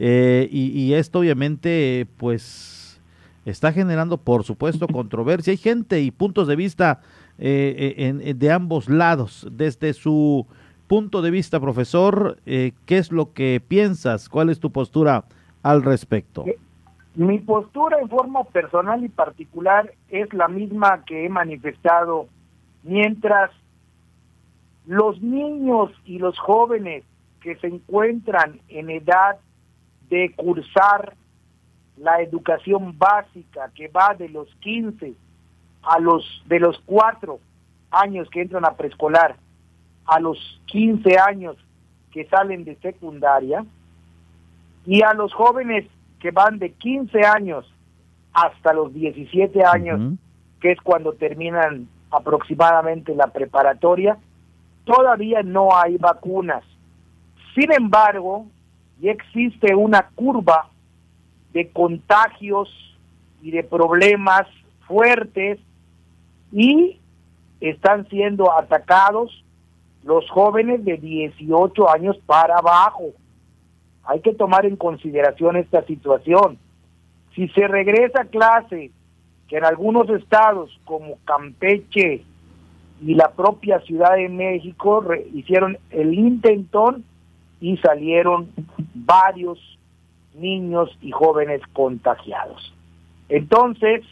Y, y, esto obviamente pues está generando por supuesto controversia. Hay gente y puntos de vista eh, de ambos lados. Desde su punto de vista, profesor, eh, ¿qué es lo que piensas? ¿Cuál es tu postura al respecto? Eh, mi postura en forma personal y particular es la misma que he manifestado mientras los niños y los jóvenes que se encuentran en edad de cursar la educación básica que va de los 15 a los de los cuatro años que entran a preescolar a los 15 años que salen de secundaria y a los jóvenes que van de 15 años hasta los 17 años, que es cuando terminan aproximadamente la preparatoria, todavía no hay vacunas. Sin embargo, ya existe una curva de contagios y de problemas fuertes y están siendo atacados los jóvenes de 18 años para abajo. Hay que tomar en consideración esta situación. Si se regresa a clase, que en algunos estados como Campeche y la propia Ciudad de México hicieron el intentón y salieron varios niños y jóvenes contagiados. Entonces,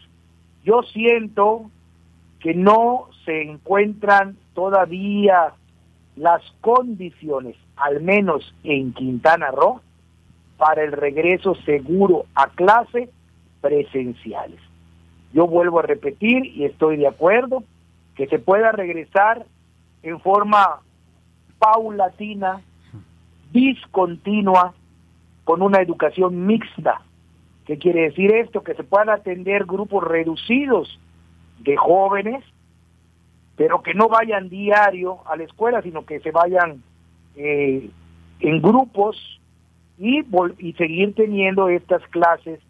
yo siento que no se encuentran todavía las condiciones, al menos en Quintana Roo, para el regreso seguro a clase presenciales. Yo vuelvo a repetir y estoy de acuerdo que se pueda regresar en forma paulatina, discontinua, con una educación mixta. ¿Qué quiere decir esto? Que se puedan atender grupos reducidos de jóvenes, pero que no vayan diario a la escuela, sino que se vayan eh, en grupos y, y seguir teniendo estas clases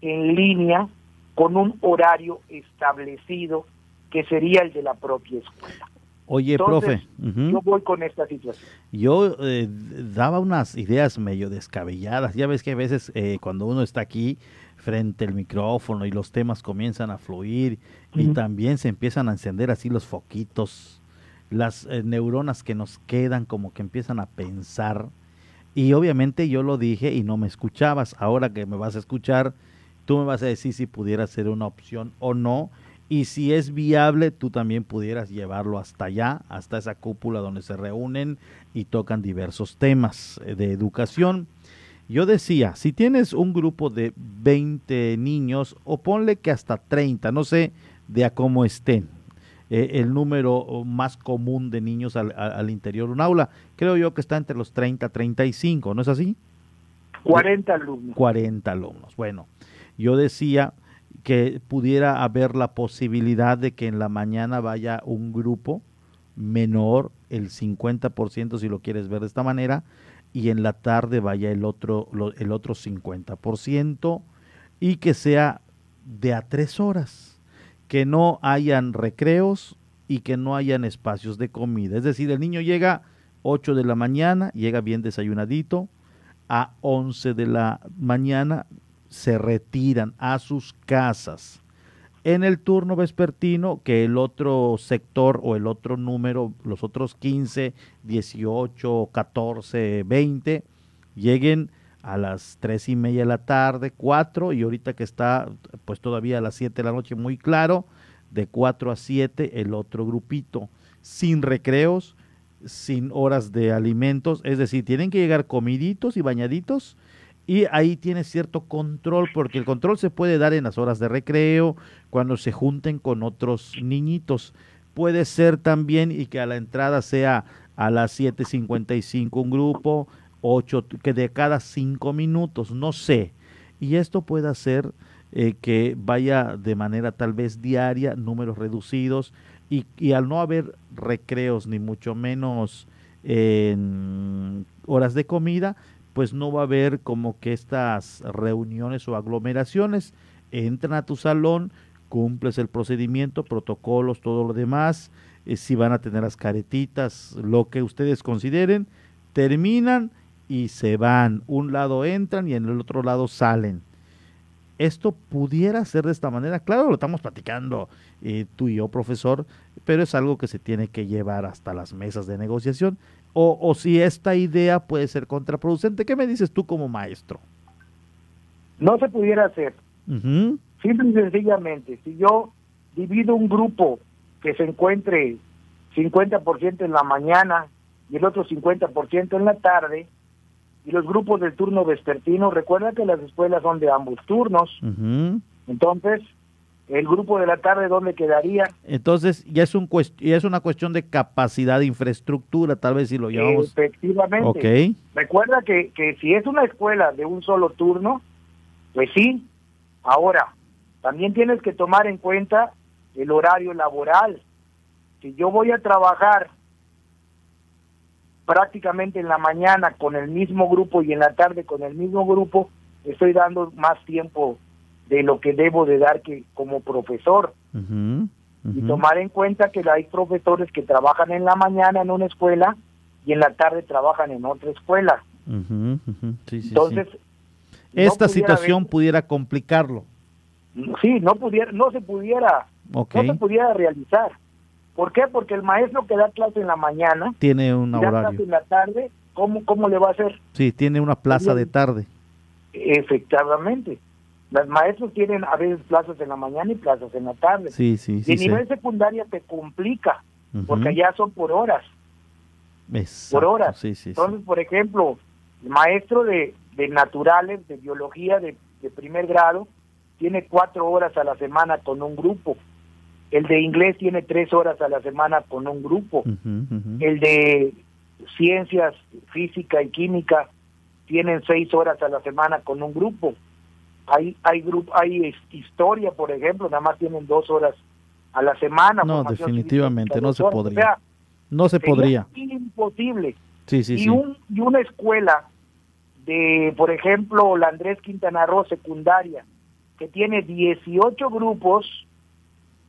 en línea con un horario establecido que sería el de la propia escuela. Oye, profe, yo voy con esta situación. Yo eh, daba unas ideas medio descabelladas. Ya ves que a veces eh, cuando uno está aquí frente al micrófono y los temas comienzan a fluir y también se empiezan a encender así los foquitos, las eh, neuronas que nos quedan como que empiezan a pensar. Y obviamente yo lo dije y no me escuchabas. Ahora que me vas a escuchar, tú me vas a decir si pudiera ser una opción o no. Y si es viable, tú también pudieras llevarlo hasta allá, hasta esa cúpula donde se reúnen y tocan diversos temas eh, de educación yo decía, si tienes un grupo de 20 niños, o ponle que hasta 30, no sé de a cómo estén, eh, el número más común de niños al, interior de un aula, creo yo que está entre los 30 y 35, ¿no es así? 40 alumnos. 40 alumnos. Bueno, yo decía que pudiera haber la posibilidad de que en la mañana vaya un grupo menor, el 50% si lo quieres ver de esta manera, y en la tarde vaya el otro, el otro 50% y que sea de a tres horas, que no hayan recreos y que no hayan espacios de comida. Es decir, el niño llega 8 de la mañana, llega bien desayunadito, a 11 de la mañana se retiran a sus casas en el turno vespertino que el otro sector o el otro número, los otros 15, 18, 14, 20, lleguen a las tres y media de la tarde, 4, y ahorita que está pues todavía a las 7 de la noche muy claro, de 4 a 7 el otro grupito. sin recreos, sin horas de alimentos, es decir, tienen que llegar comiditos y bañaditos y ahí tiene cierto control, porque el control se puede dar en las horas de recreo, cuando se junten con otros niñitos. Puede ser también y que a la entrada sea a las 7.55 un grupo, 8, que de cada 5 minutos, no sé. Y esto puede hacer eh, que vaya de manera tal vez diaria, números reducidos, y, al no haber recreos ni mucho menos en horas de comida, pues no va a haber como que estas reuniones o aglomeraciones. Entran a tu salón, cumples el procedimiento, protocolos, todo lo demás, eh, si van a tener las caretitas, lo que ustedes consideren, terminan y se van. Un lado entran y en el otro lado salen esto pudiera ser de esta manera. Claro, lo estamos platicando eh, tú y yo, profesor, pero es algo que se tiene que llevar hasta las mesas de negociación. O, o si esta idea puede ser contraproducente, ¿qué me dices tú como maestro? No se pudiera hacer. Simple y sencillamente, si yo divido un grupo que se encuentre 50% en la mañana y el otro 50% en la tarde, y los grupos del turno vespertino, recuerda que las escuelas son de ambos turnos. Entonces, el grupo de la tarde, ¿dónde quedaría? Entonces, ya es, un ya es una cuestión de capacidad de infraestructura, tal vez si lo llamamos. Efectivamente. Okay. Recuerda que, que si es una escuela de un solo turno, pues sí. Ahora, también tienes que tomar en cuenta el horario laboral. Si yo voy a trabajar prácticamente en la mañana con el mismo grupo y en la tarde con el mismo grupo, estoy dando más tiempo de lo que debo de dar que como profesor. Y tomar en cuenta que hay profesores que trabajan en la mañana en una escuela y en la tarde trabajan en otra escuela. Entonces, esta situación pudiera complicarlo. Sí, no pudiera, no se pudiera, no se pudiera realizar. ¿Por qué? Porque el maestro que da clase en la mañana tiene un da clase en la tarde, ¿cómo, ¿cómo le va a hacer? Sí, tiene una plaza de tarde. Efectivamente. Los maestros tienen a veces plazas en la mañana y plazas en la tarde. Sí, sí, sí. Y nivel secundaria te complica, porque allá son por horas. por horas. Sí, sí, Entonces, por ejemplo, el maestro de, de naturales, de biología de, de primer grado, tiene cuatro horas a la semana con un grupo el de inglés tiene tres horas a la semana con un grupo. El de ciencias, física y química tienen seis horas a la semana con un grupo. Hay hay grupo, hay historia, por ejemplo, nada más tienen dos horas a la semana. No, definitivamente no se podría. no se podría. Imposible. Sí, sí, y, sí. Un, y una escuela de, por ejemplo, la Andrés Quintana Roo secundaria, que tiene 18 grupos,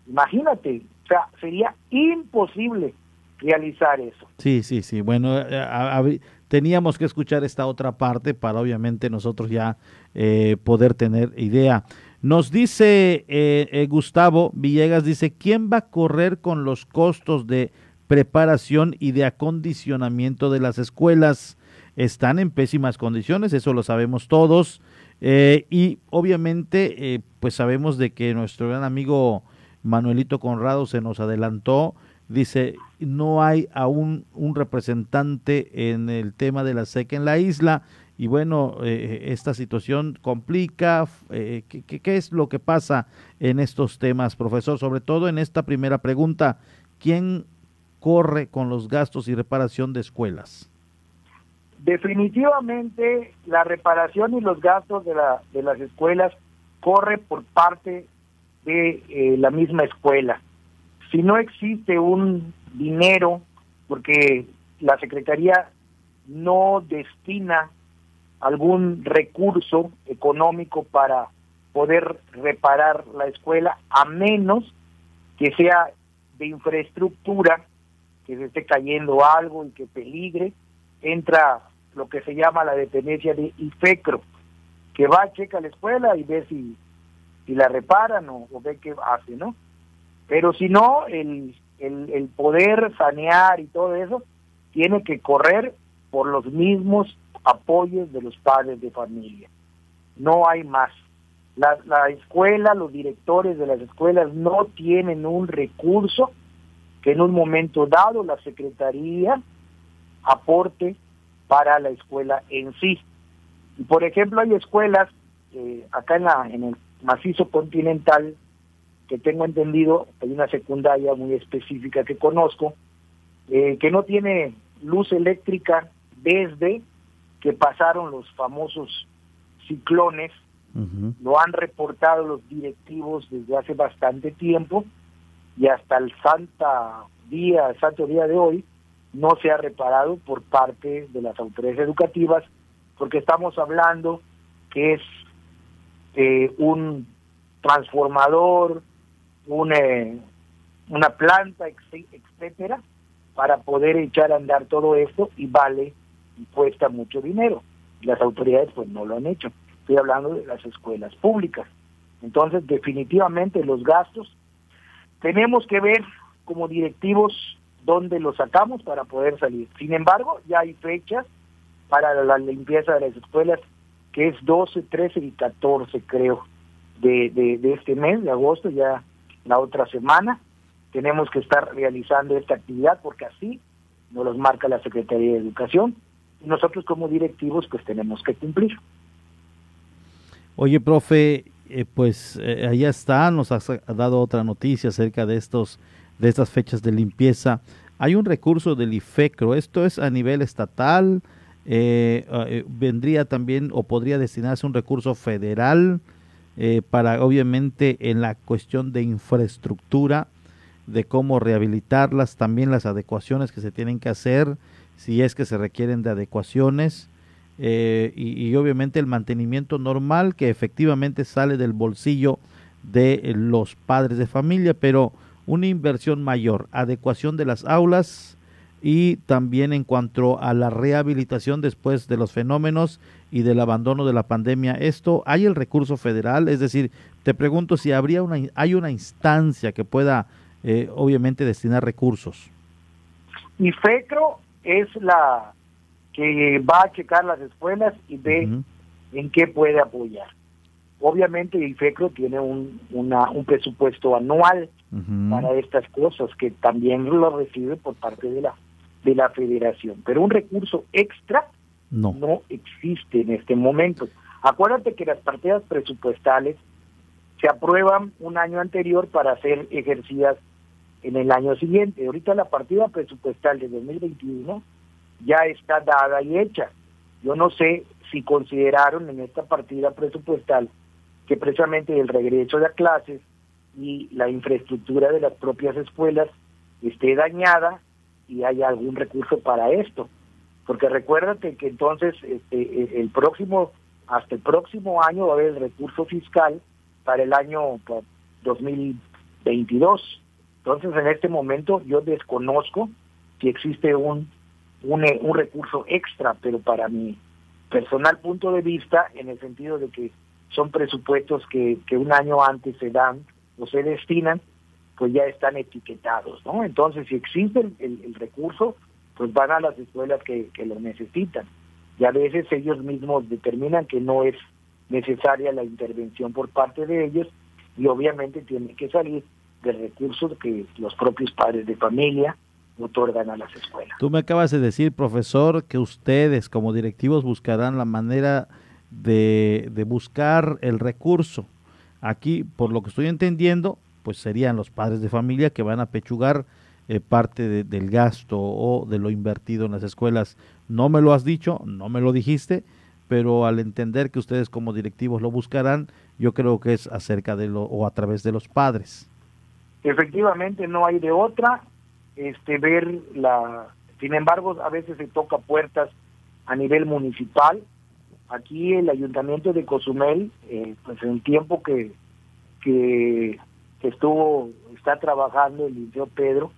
Imagínate, o sea, sería imposible realizar eso. Sí, sí, sí. Bueno, eh, teníamos que escuchar esta otra parte para obviamente nosotros ya eh, poder tener idea. Nos dice eh, Gustavo Villegas, dice, ¿quién va a correr con los costos de preparación y de acondicionamiento de las escuelas? Están en pésimas condiciones, eso lo sabemos todos. y obviamente, pues sabemos de que nuestro gran amigo Manuelito Conrado se nos adelantó, dice, no hay aún un representante en el tema de la seca en la isla y bueno, eh, esta situación complica. Eh, ¿qué, ¿qué, es lo que pasa en estos temas, profesor? Sobre todo en esta primera pregunta, ¿quién corre con los gastos y reparación de escuelas? Definitivamente la reparación y los gastos de, la, de las escuelas corre por parte de eh, la misma escuela. Si no existe un dinero, porque la Secretaría no destina algún recurso económico para poder reparar la escuela, a menos que sea de infraestructura, que se esté cayendo algo y que peligre, entra lo que se llama la dependencia de IFECRO, que va, checa la escuela y ve si si la reparan o, ve qué hace, ¿no? Pero si no, el, el, el poder sanear y todo eso tiene que correr por los mismos apoyos de los padres de familia. No hay más. La, la escuela, los directores de las escuelas no tienen un recurso que en un momento dado la Secretaría aporte para la escuela en sí. Y por ejemplo hay escuelas eh, acá en, la, en el macizo continental que tengo entendido, hay una secundaria muy específica que conozco, eh, que no tiene luz eléctrica desde que pasaron los famosos ciclones, lo han reportado los directivos desde hace bastante tiempo y hasta el santa día, el santo día de hoy, no se ha reparado por parte de las autoridades educativas, porque estamos hablando que es eh, un transformador, una, eh, una planta, etcétera, para poder echar a andar todo esto y vale cuesta mucho dinero. Las autoridades pues no lo han hecho. Estoy hablando de las escuelas públicas. Entonces, definitivamente los gastos tenemos que ver como directivos dónde los sacamos para poder salir. Sin embargo, ya hay fechas para la limpieza de las escuelas que es 12, 13 y 14 creo de, de, este mes de agosto, ya la otra semana. Tenemos que estar realizando esta actividad porque así nos los marca la Secretaría de Educación nosotros como directivos pues tenemos que cumplir. Oye, profe, eh, pues eh, allá está, nos ha dado otra noticia acerca de estos de estas fechas de limpieza. Hay un recurso del IFECRO, esto es a nivel estatal, eh, vendría también o podría destinarse un recurso federal para obviamente en la cuestión de infraestructura, de cómo rehabilitarlas, también las adecuaciones que se tienen que hacer, si es que se requieren de adecuaciones. Eh, y, obviamente el mantenimiento normal que efectivamente sale del bolsillo de los padres de familia, pero una inversión mayor, adecuación de las aulas y también en cuanto a la rehabilitación después de los fenómenos y del abandono de la pandemia. Esto, ¿hay el recurso federal? Es decir, te pregunto si habría una, hay una instancia que pueda eh, obviamente destinar recursos. Y FECRO es la que va a checar las escuelas y ve en qué puede apoyar. Obviamente IFECRO tiene un, una, un presupuesto anual para estas cosas que también lo recibe por parte de la de la federación, pero un recurso extra no. no existe en este momento. Acuérdate que las partidas presupuestales se aprueban un año anterior para ser ejercidas en el año siguiente. Ahorita la partida presupuestal de 2021 ya está dada y hecha. Yo no sé si consideraron en esta partida presupuestal que precisamente el regreso de clases y la infraestructura de las propias escuelas esté dañada y haya algún recurso para esto. Porque recuérdate que entonces este, el próximo, hasta el próximo año va a haber recurso fiscal para el año 2022. Entonces en este momento yo desconozco si existe un un, un recurso extra, pero para mi personal punto de vista, en el sentido de que son presupuestos que, que un año antes se dan o se destinan, pues ya están etiquetados, ¿no? Entonces, si existe el, recurso, pues van a las escuelas que, que lo necesitan. Y a veces ellos mismos determinan que no es necesaria la intervención por parte de ellos y obviamente tiene que salir de recursos que los propios padres de familia otorgan a las escuelas. Tú me acabas de decir, profesor, que ustedes como directivos buscarán la manera de, buscar el recurso. Aquí, por lo que estoy entendiendo, pues serían los padres de familia que van a pechugar eh, parte del gasto o de lo invertido en las escuelas. No me lo has dicho, no me lo dijiste, pero al entender que ustedes como directivos lo buscarán, yo creo que es acerca de lo o a través de los padres. Efectivamente, no hay de otra este ver la sin embargo a veces se toca puertas a nivel municipal. Aquí el ayuntamiento de Cozumel eh, pues en tiempo que, que estuvo está trabajando el liceo Pedro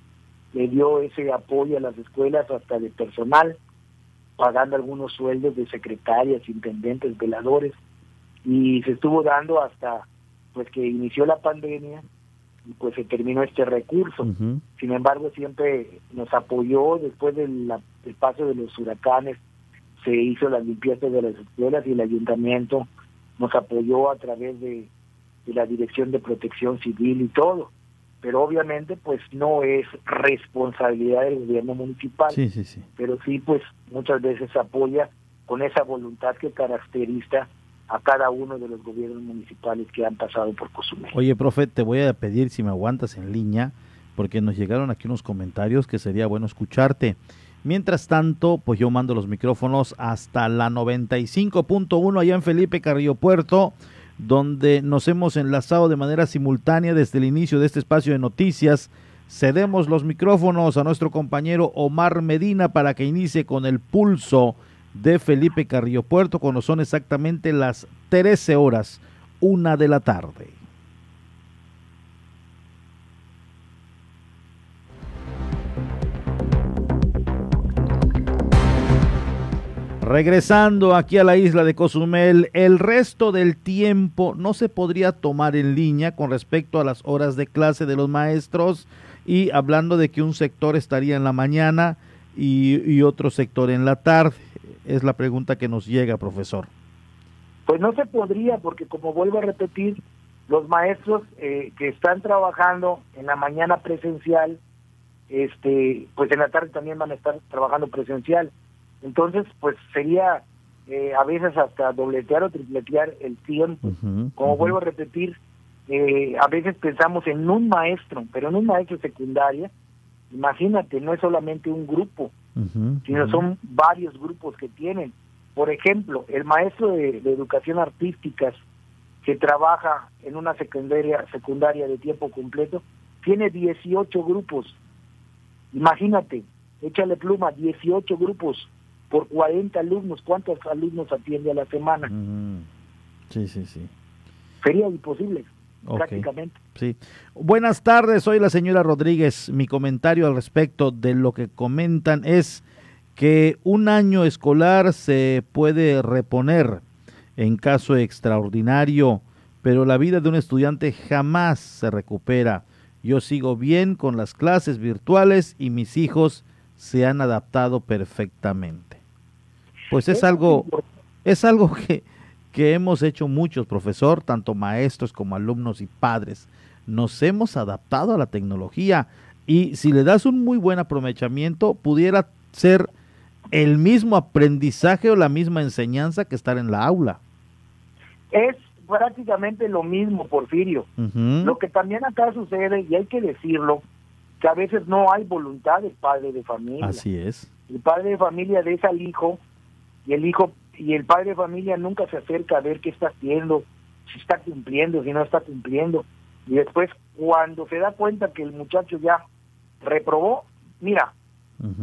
le dio ese apoyo a las escuelas hasta de personal pagando algunos sueldos de secretarias intendentes veladores y se estuvo dando hasta pues que inició la pandemia y pues se terminó este recurso. Sin embargo, siempre nos apoyó después del, paso de los huracanes, se hizo la limpieza de las escuelas y el ayuntamiento nos apoyó a través de, la Dirección de Protección Civil y todo. pero obviamente pues no es responsabilidad del gobierno municipal. Sí, sí, sí. Pero sí pues muchas veces apoya con esa voluntad que caracteriza a cada uno de los gobiernos municipales que han pasado por Cozumel. Oye, profe, te voy a pedir si me aguantas en línea, porque nos llegaron aquí unos comentarios que sería bueno escucharte. Mientras tanto, pues yo mando los micrófonos hasta la 95.1 allá en Felipe Carrillo Puerto, donde nos hemos enlazado de manera simultánea desde el inicio de este espacio de noticias. Cedemos los micrófonos a nuestro compañero Omar Medina para que inicie con el pulso de Felipe Carrillo Puerto, cuando son exactamente las 13 horas, una de la tarde. Regresando aquí a la isla de Cozumel, el resto del tiempo no se podría tomar en línea con respecto a las horas de clase de los maestros y hablando de que un sector estaría en la mañana y, y otro sector en la tarde. Es la pregunta que nos llega, profesor. Pues no se podría porque como vuelvo a repetir, los maestros eh, que están trabajando en la mañana presencial, este, pues en la tarde también van a estar trabajando presencial. Entonces, pues sería eh, a veces hasta dobletear o tripletear el tiempo. Como vuelvo a repetir, eh, a veces pensamos en un maestro, pero en un maestro secundaria, imagínate, no es solamente un grupo, sino son varios grupos que tienen. Por ejemplo, el maestro de, de educación artísticas que trabaja en una secundaria, secundaria de tiempo completo, tiene 18 grupos. Imagínate, échale pluma, 18 grupos por 40 alumnos. ¿Cuántos alumnos atiende a la semana? Sí, sí, sí. Sería imposible, prácticamente. Sí. Buenas tardes, soy la señora Rodríguez. Mi comentario al respecto de lo que comentan es que un año escolar se puede reponer en caso extraordinario, pero la vida de un estudiante jamás se recupera. Yo sigo bien con las clases virtuales y mis hijos se han adaptado perfectamente. Pues es algo, es algo que, que hemos hecho muchos, profesor, tanto maestros como alumnos y padres. Nos hemos adaptado a la tecnología y si le das un muy buen aprovechamiento, pudiera ser el mismo aprendizaje o la misma enseñanza que estar en la aula. Es prácticamente lo mismo, Porfirio. Lo que también acá sucede, y hay que decirlo, que a veces no hay voluntad del padre de familia. Así es. El padre de familia deja al hijo y el hijo y el padre de familia nunca se acerca a ver qué está haciendo, si está cumpliendo, si no está cumpliendo. Y después, cuando se da cuenta que el muchacho ya reprobó, mira,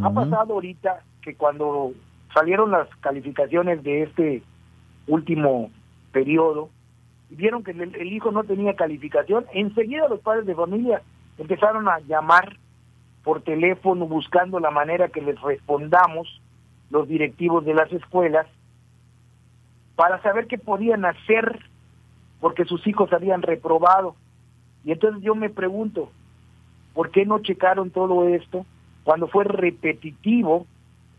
ha pasado ahorita que cuando salieron las calificaciones de este último periodo, vieron que el, el hijo no tenía calificación, enseguida los padres de familia empezaron a llamar por teléfono buscando la manera que les respondamos los directivos de las escuelas para saber qué podían hacer porque sus hijos habían reprobado. Y entonces yo me pregunto, ¿por qué no checaron todo esto cuando fue repetitivo?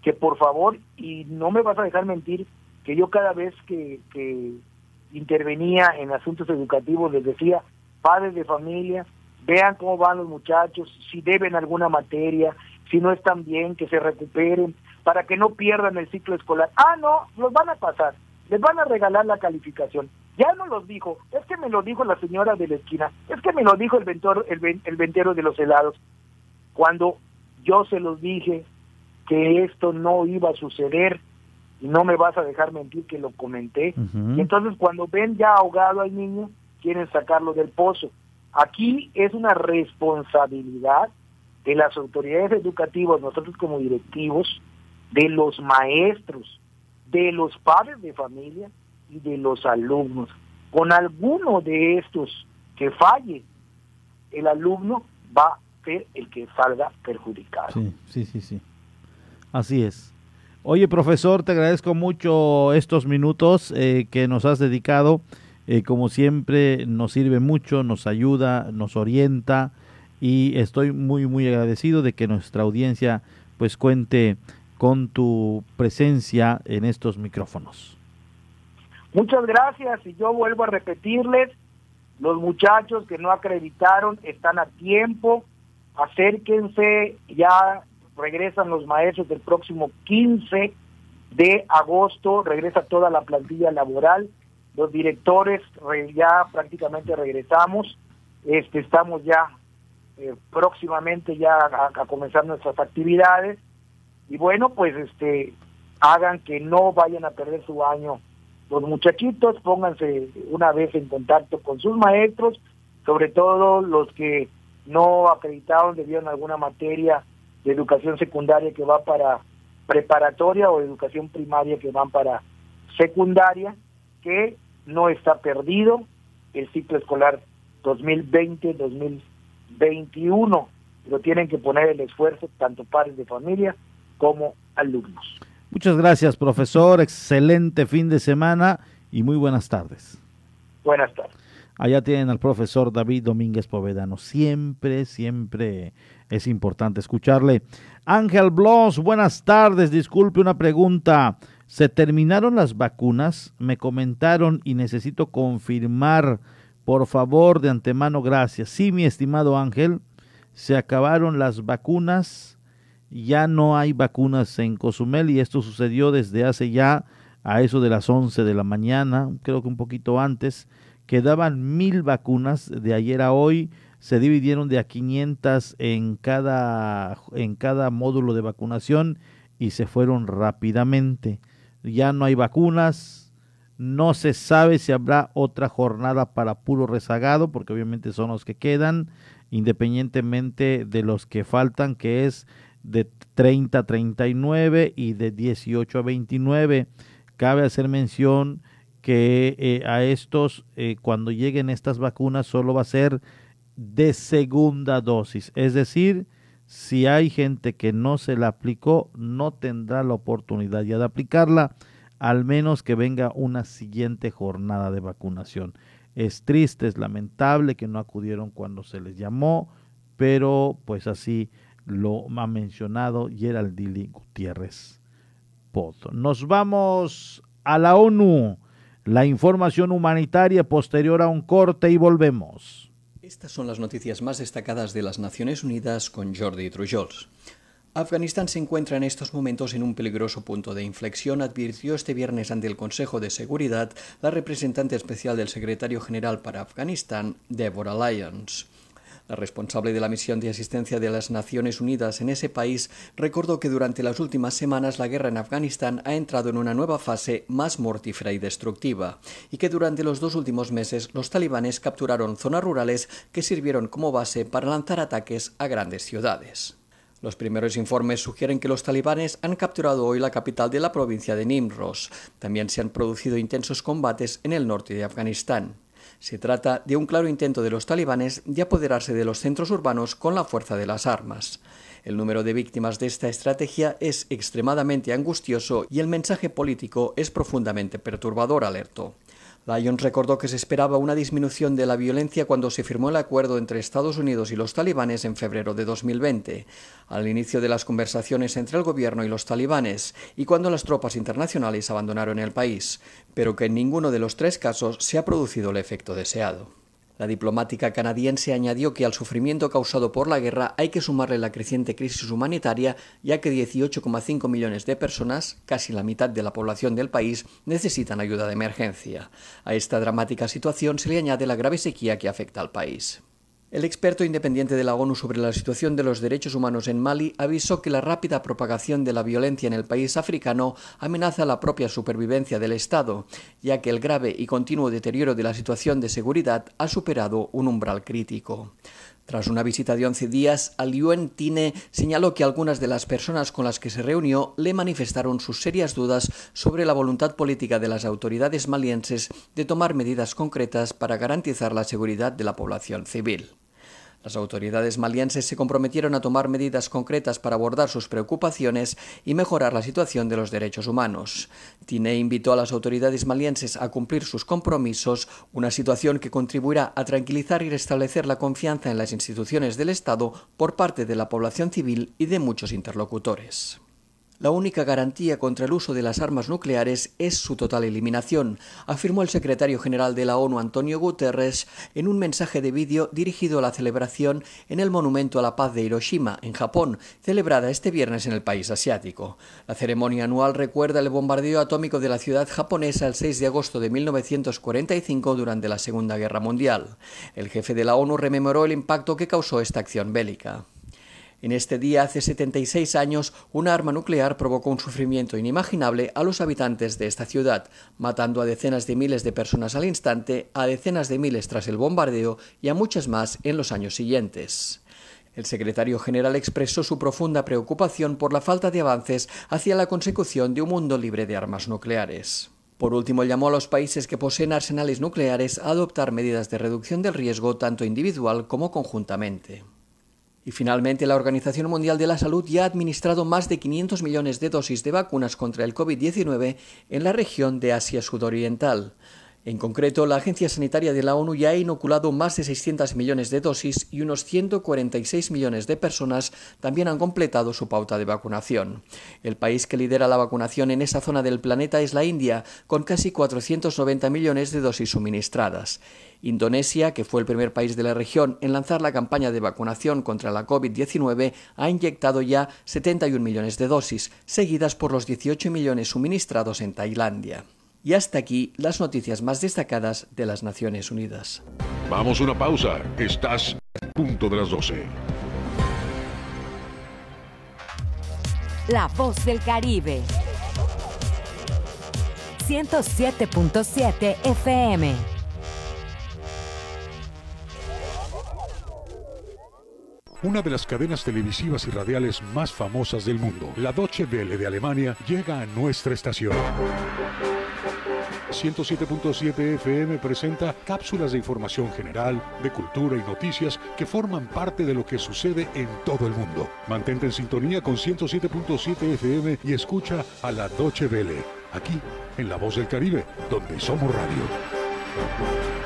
Que por favor, y no me vas a dejar mentir, que yo cada vez que, que intervenía en asuntos educativos les decía, padres de familia, vean cómo van los muchachos, si deben alguna materia, si no están bien, que se recuperen, para que no pierdan el ciclo escolar. Ah, no, los van a pasar, les van a regalar la calificación. Ya no los dijo, es que me lo dijo la señora de la esquina, es que me lo dijo el, ventor, el, el ventero de los helados. Cuando yo se los dije que esto no iba a suceder, y no me vas a dejar mentir que lo comenté, y entonces cuando ven ya ahogado al niño, quieren sacarlo del pozo. Aquí es una responsabilidad de las autoridades educativas, nosotros como directivos, de los maestros, de los padres de familia y de los alumnos. Con alguno de estos que falle, el alumno va a ser el que salga perjudicado. Sí, sí, sí, sí. Así es. Oye, profesor, te agradezco mucho estos minutos eh, que nos has dedicado. Eh, como siempre, nos sirve mucho, nos ayuda, nos orienta y estoy muy, muy agradecido de que nuestra audiencia pues cuente con tu presencia en estos micrófonos. Muchas gracias y yo vuelvo a repetirles, Los muchachos que no acreditaron están a tiempo, acérquense, ya regresan los maestros del próximo 15 de agosto, regresa toda la plantilla laboral, los directores ya prácticamente regresamos, este, estamos ya eh, próximamente ya a, comenzar nuestras actividades y bueno pues este hagan que no vayan a perder su año los muchachitos pónganse una vez en contacto con sus maestros sobre todo los que no acreditaron debido a alguna materia de educación secundaria que va para preparatoria o educación primaria que van para secundaria que no está perdido el ciclo escolar 2020-2021 21, pero tienen que poner el esfuerzo tanto padres de familia como alumnos. Muchas gracias, profesor. Excelente fin de semana y muy buenas tardes. Buenas tardes. Allá tienen al profesor David Domínguez Povedano. Siempre, siempre es importante escucharle. Ángel Bloss, buenas tardes. Disculpe una pregunta. ¿Se terminaron las vacunas? Me comentaron y necesito confirmar por favor, de antemano, gracias. Sí, mi estimado Ángel, se acabaron las vacunas, ya no hay vacunas en Cozumel y esto sucedió desde hace ya a eso de las 11 de la mañana, creo que un poquito antes, quedaban mil vacunas de ayer a hoy, se dividieron de a 500 en cada, en cada módulo de vacunación y se fueron rápidamente. Ya no hay vacunas, no se sabe si habrá otra jornada para puro rezagado, porque obviamente son los que quedan, independientemente de los que faltan, que es de 30 a 39 y de 18 a 29. Cabe hacer mención que eh, a estos, eh, cuando lleguen estas vacunas, solo va a ser de segunda dosis. Es decir, si hay gente que no se la aplicó, no tendrá la oportunidad ya de aplicarla al menos que venga una siguiente jornada de vacunación. Es triste, es lamentable que no acudieron cuando se les llamó, pero pues así lo ha mencionado Geraldili Gutiérrez Poto. Nos vamos a la ONU, la información humanitaria posterior a un corte y volvemos. Estas son las noticias más destacadas de las Naciones Unidas con Jordi Trujols. Afganistán se encuentra en estos momentos en un peligroso punto de inflexión, advirtió este viernes ante el Consejo de Seguridad la representante especial del secretario general para Afganistán, Deborah Lyons. La responsable de la misión de asistencia de las Naciones Unidas en ese país recordó que durante las últimas semanas la guerra en Afganistán ha entrado en una nueva fase más mortífera y destructiva, y que durante los dos últimos meses los talibanes capturaron zonas rurales que sirvieron como base para lanzar ataques a grandes ciudades. Los primeros informes sugieren que los talibanes han capturado hoy la capital de la provincia de Nimros. También se han producido intensos combates en el norte de Afganistán. Se trata de un claro intento de los talibanes de apoderarse de los centros urbanos con la fuerza de las armas. El número de víctimas de esta estrategia es extremadamente angustioso y el mensaje político es profundamente perturbador, alertó. Lyons recordó que se esperaba una disminución de la violencia cuando se firmó el acuerdo entre Estados Unidos y los talibanes en febrero de 2020, al inicio de las conversaciones entre el gobierno y los talibanes y cuando las tropas internacionales abandonaron el país, pero que en ninguno de los tres casos se ha producido el efecto deseado. La diplomática canadiense añadió que al sufrimiento causado por la guerra hay que sumarle la creciente crisis humanitaria, ya que 18,5 millones de personas, casi la mitad de la población del país, necesitan ayuda de emergencia. A esta dramática situación se le añade la grave sequía que afecta al país. El experto independiente de la ONU sobre la situación de los derechos humanos en Mali avisó que la rápida propagación de la violencia en el país africano amenaza la propia supervivencia del Estado, ya que el grave y continuo deterioro de la situación de seguridad ha superado un umbral crítico. Tras una visita de 11 días, Aliuen Tine señaló que algunas de las personas con las que se reunió le manifestaron sus serias dudas sobre la voluntad política de las autoridades malienses de tomar medidas concretas para garantizar la seguridad de la población civil. Las autoridades malienses se comprometieron a tomar medidas concretas para abordar sus preocupaciones y mejorar la situación de los derechos humanos. Tine invitó a las autoridades malienses a cumplir sus compromisos, una situación que contribuirá a tranquilizar y restablecer la confianza en las instituciones del Estado por parte de la población civil y de muchos interlocutores. La única garantía contra el uso de las armas nucleares es su total eliminación, afirmó el secretario general de la ONU Antonio Guterres en un mensaje de vídeo dirigido a la celebración en el Monumento a la Paz de Hiroshima, en Japón, celebrada este viernes en el país asiático. La ceremonia anual recuerda el bombardeo atómico de la ciudad japonesa el 6 de agosto de 1945 durante la Segunda Guerra Mundial. El jefe de la ONU rememoró el impacto que causó esta acción bélica. En este día, hace 76 años, una arma nuclear provocó un sufrimiento inimaginable a los habitantes de esta ciudad, matando a decenas de miles de personas al instante, a decenas de miles tras el bombardeo y a muchas más en los años siguientes. El secretario general expresó su profunda preocupación por la falta de avances hacia la consecución de un mundo libre de armas nucleares. Por último, llamó a los países que poseen arsenales nucleares a adoptar medidas de reducción del riesgo tanto individual como conjuntamente. Y finalmente, la Organización Mundial de la Salud ya ha administrado más de 500 millones de dosis de vacunas contra el COVID-19 en la región de Asia Sudoriental. En concreto, la Agencia Sanitaria de la ONU ya ha inoculado más de 600 millones de dosis y unos 146 millones de personas también han completado su pauta de vacunación. El país que lidera la vacunación en esa zona del planeta es la India, con casi 490 millones de dosis suministradas. Indonesia, que fue el primer país de la región en lanzar la campaña de vacunación contra la COVID-19, ha inyectado ya 71 millones de dosis, seguidas por los 18 millones suministrados en Tailandia. Y hasta aquí las noticias más destacadas de las Naciones Unidas. Vamos a una pausa. Estás a punto de las 12. La voz del Caribe. 107.7 FM. Una de las cadenas televisivas y radiales más famosas del mundo, la Deutsche Welle de Alemania, llega a nuestra estación. 107.7 FM presenta cápsulas de información general, de cultura y noticias que forman parte de lo que sucede en todo el mundo. Mantente en sintonía con 107.7 FM y escucha a la Deutsche Welle, aquí en La Voz del Caribe, donde somos radio.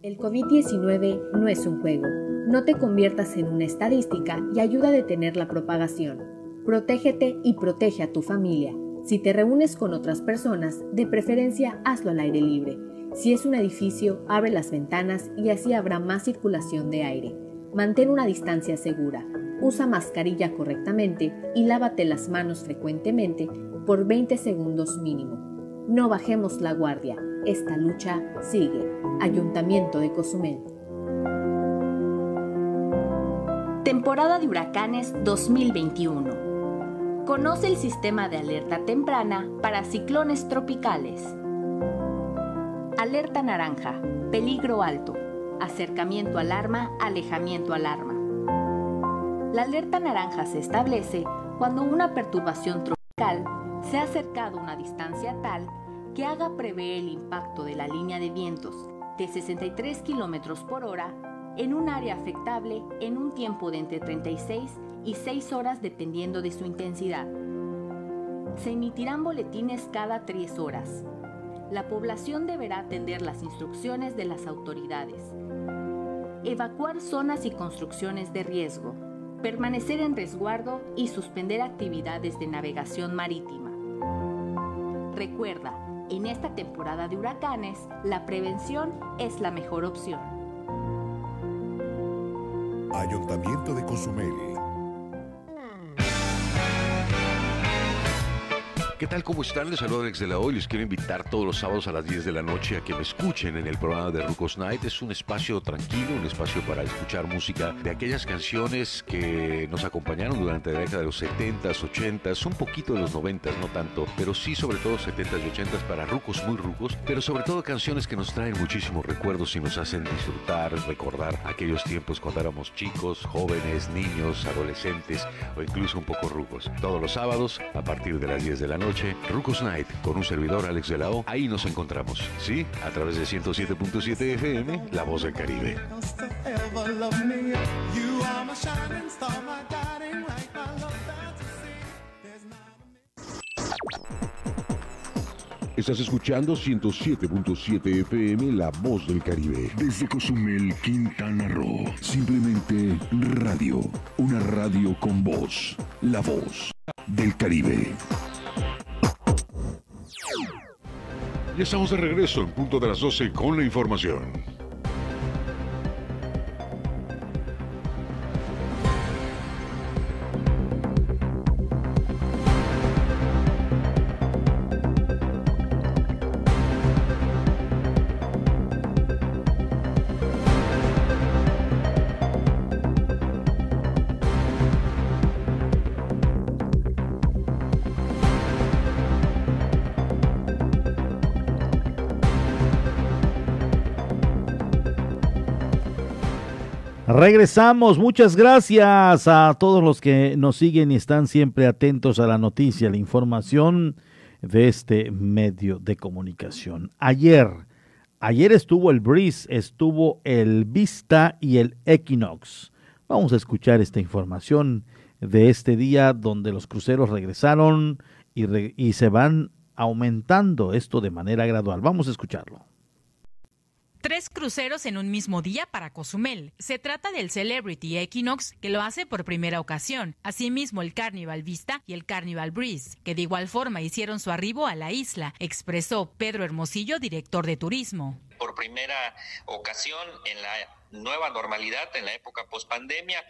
El COVID-19 no es un juego. No te conviertas en una estadística y ayuda a detener la propagación. Protégete y protege a tu familia. Si te reúnes con otras personas, de preferencia hazlo al aire libre. Si es un edificio, abre las ventanas y así habrá más circulación de aire. Mantén una distancia segura. Usa mascarilla correctamente y lávate las manos frecuentemente por 20 segundos mínimo. No bajemos la guardia. Esta lucha sigue. Ayuntamiento de Cozumel. Temporada de huracanes 2021. Conoce el sistema de alerta temprana para ciclones tropicales. Alerta naranja, peligro alto. Acercamiento alarma, alejamiento alarma. La alerta naranja se establece cuando una perturbación tropical se ha acercado a una distancia tal que haga prever el impacto de la línea de vientos de 63 km por hora en un área afectable en un tiempo de entre 36 y 6 horas dependiendo de su intensidad. Se emitirán boletines cada 3 horas. La población deberá atender las instrucciones de las autoridades. Evacuar zonas y construcciones de riesgo. Permanecer en resguardo y suspender actividades de navegación marítima. Recuerda, en esta temporada de huracanes, la prevención es la mejor opción. Ayuntamiento de Cozumel. ¿Qué tal? ¿Cómo están? Les saludo Alex de la Hoy. Les quiero invitar todos los sábados a las 10 de la noche a que me escuchen en el programa de Rucos Night. Es un espacio tranquilo, un espacio para escuchar música de aquellas canciones que nos acompañaron durante la década de los 70s, 80s, un poquito de los 90s, no tanto, pero sí sobre todo 70s y 80s para rucos muy rucos, pero sobre todo canciones que nos traen muchísimos recuerdos y nos hacen disfrutar, recordar aquellos tiempos cuando éramos chicos, jóvenes, niños, adolescentes o incluso un poco rucos. Todos los sábados a partir de las 10 de la noche Rucos Night, con un servidor Alex de la. Ahí nos encontramos, ¿sí? A través de 107.7 FM, La Voz del Caribe. Estás escuchando 107.7 FM La Voz del Caribe. Desde Cozumel, Quintana Roo. Simplemente radio. Una radio con voz. La Voz del Caribe. Ya estamos de regreso en punto de las 12 con la información. Regresamos, muchas gracias a todos los que nos siguen y están siempre atentos a la noticia, la información de este medio de comunicación. Ayer, ayer estuvo el Breeze, estuvo el Vista y el Equinox. Vamos a escuchar esta información de este día donde los cruceros regresaron y, y se van aumentando esto de manera gradual. Vamos a escucharlo. Tres cruceros en un mismo día para Cozumel. Se trata del Celebrity Equinox, que lo hace por primera ocasión. Asimismo, el Carnival Vista y el Carnival Breeze, que de igual forma hicieron su arribo a la isla, expresó Pedro Hermosillo, director de turismo. Por primera ocasión en la nueva normalidad, en la época pospandemia,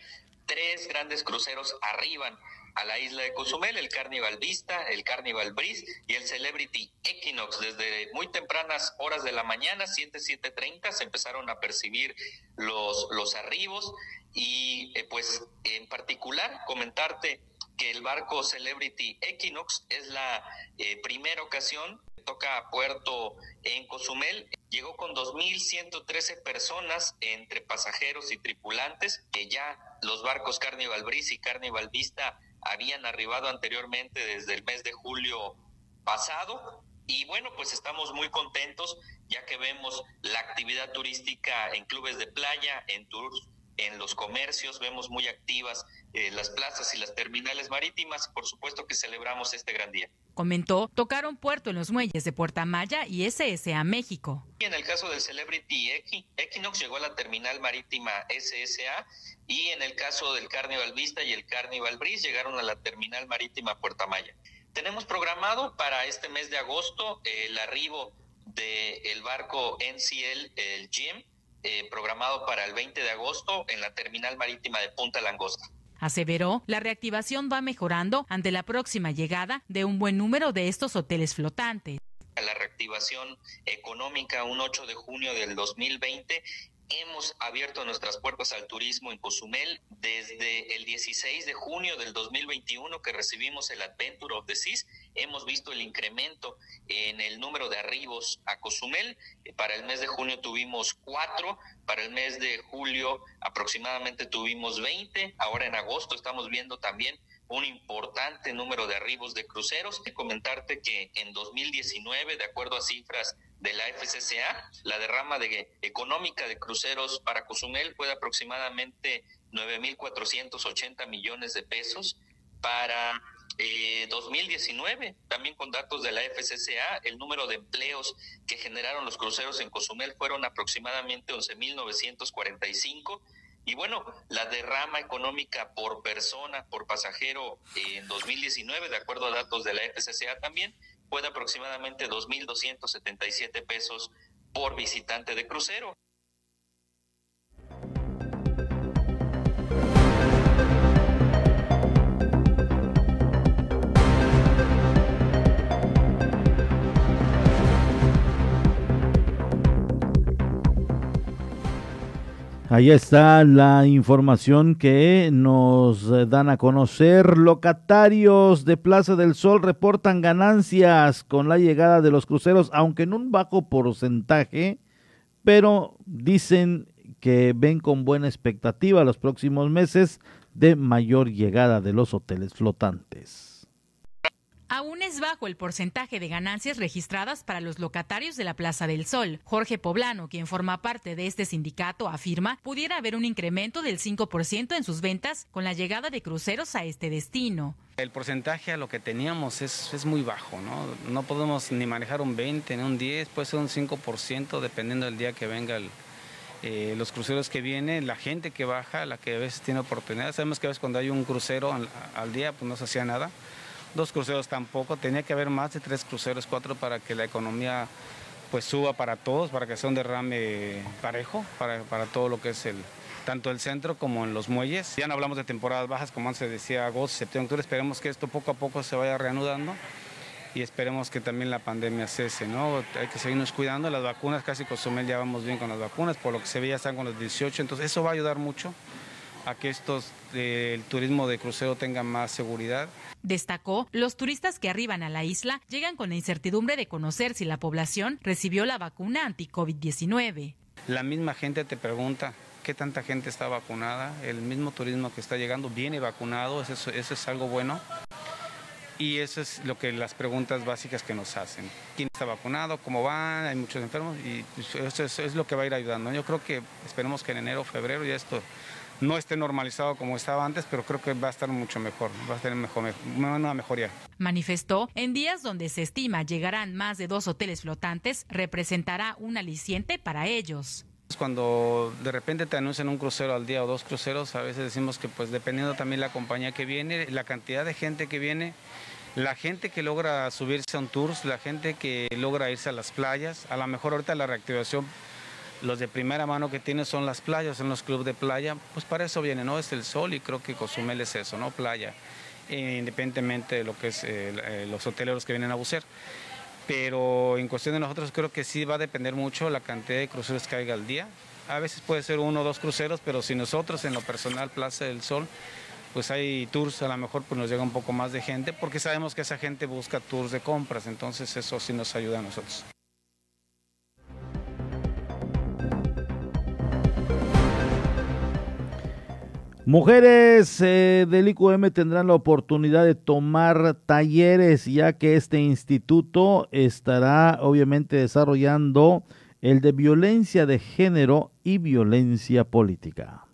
tres grandes cruceros arriban a la isla de Cozumel, el Carnival Vista, el Carnival Breeze y el Celebrity Equinox. Desde muy tempranas horas de la mañana, 7, 7.30, se empezaron a percibir los, los arribos y eh, pues en particular comentarte que el barco Celebrity Equinox es la eh, primera ocasión que toca puerto en Cozumel. Llegó con 2.113 personas entre pasajeros y tripulantes, que ya los barcos Carnival Breeze y Carnival Vista habían arribado anteriormente desde el mes de julio pasado. Y bueno, pues estamos muy contentos ya que vemos la actividad turística en clubes de playa, en tours, en los comercios, vemos muy activas eh, las plazas y las terminales marítimas. Por supuesto que celebramos este gran día. Comentó, tocaron puerto en los muelles de Puerta Maya y SSA México. En el caso del Celebrity Equinox llegó a la terminal marítima SSA y en el caso del Carnival Vista y el Carnival Breeze llegaron a la terminal marítima Puerta Maya. Tenemos programado para este mes de agosto el arribo del barco NCL, el Jim, eh, programado para el 20 de agosto en la terminal marítima de Punta Langosta. Aseveró, la reactivación va mejorando ante la próxima llegada de un buen número de estos hoteles flotantes. La reactivación económica un 8 de junio del 2020 Hemos abierto nuestras puertas al turismo en Cozumel desde el 16 de junio del 2021 que recibimos el Adventure of the Seas. Hemos visto el incremento en el número de arribos a Cozumel. Para el mes de junio tuvimos cuatro, para el mes de julio aproximadamente tuvimos 20. Ahora en agosto estamos viendo también un importante número de arribos de cruceros. Comentarte que en 2019, de acuerdo a cifras de la FCCA, la derrama de, económica de cruceros para Cozumel fue de aproximadamente 9.480 millones de pesos. Para 2019, eh, también con datos de la FCCA, el número de empleos que generaron los cruceros en Cozumel fueron aproximadamente 11.945. Y bueno, la derrama económica por persona, por pasajero en 2019, de acuerdo a datos de la FCCA también, fue de aproximadamente 2.277 pesos por visitante de crucero. Ahí está la información que nos dan a conocer. Locatarios de Plaza del Sol reportan ganancias con la llegada de los cruceros, aunque en un bajo porcentaje, pero dicen que ven con buena expectativa los próximos meses de mayor llegada de los hoteles flotantes. Aún es bajo el porcentaje de ganancias registradas para los locatarios de la Plaza del Sol. Jorge Poblano, quien forma parte de este sindicato, afirma pudiera haber un incremento del 5% en sus ventas con la llegada de cruceros a este destino. El porcentaje a lo que teníamos es, muy bajo, ¿no? No podemos ni manejar un 20, ni un 10, puede ser un 5%, dependiendo del día que venga eh, los cruceros que vienen, la gente que baja, la que a veces tiene oportunidad. Sabemos que a veces cuando hay un crucero al, al día, pues no se hacía nada. Dos cruceros tampoco, tenía que haber más de tres cruceros, cuatro para que la economía pues suba para todos, para que sea un derrame parejo, para, para todo lo que es el, tanto el centro como en los muelles. Ya no hablamos de temporadas bajas, como antes decía, agosto, septiembre, octubre, esperemos que esto poco a poco se vaya reanudando y esperemos que también la pandemia cese, ¿no? Hay que seguirnos cuidando, las vacunas, casi Cozumel ya vamos bien con las vacunas, por lo que se ve ya están con los 18, entonces eso va a ayudar mucho a que estos, eh, el turismo de crucero tenga más seguridad. Destacó, los turistas que arriban a la isla llegan con la incertidumbre de conocer si la población recibió la vacuna anti-COVID-19. La misma gente te pregunta, qué tanta gente está vacunada, el mismo turismo que está llegando viene vacunado, eso, eso es algo bueno. Y eso es lo que las preguntas básicas que nos hacen. ¿Quién está vacunado? ¿Cómo van? Hay muchos enfermos y eso es, es lo que va a ir ayudando. Yo creo que esperemos que en enero, febrero ya esto no esté normalizado como estaba antes, pero creo que va a estar mucho mejor, va a tener mejor, una mejoría. Manifestó, en días donde se estima llegarán más de dos hoteles flotantes, representará un aliciente para ellos. Cuando de repente te anuncian un crucero al día o dos cruceros, a veces decimos que pues dependiendo también la compañía que viene, la cantidad de gente que viene, la gente que logra subirse a un tour, la gente que logra irse a las playas, a lo mejor ahorita la reactivación, los de primera mano que tiene son las playas, son los clubes de playa, pues para eso viene, ¿no? Es el sol y creo que Cozumel es eso, ¿no? Playa, independientemente de lo que es eh, los hoteleros que vienen a bucear. Pero en cuestión de nosotros creo que sí va a depender mucho la cantidad de cruceros que haya al día. A veces puede ser uno o dos cruceros, pero si nosotros en lo personal Plaza del Sol pues hay tours, a lo mejor pues nos llega un poco más de gente, porque sabemos que esa gente busca tours de compras, entonces eso sí nos ayuda a nosotros. Mujeres eh, del IQM tendrán la oportunidad de tomar talleres, ya que este instituto estará obviamente desarrollando el de violencia de género y violencia política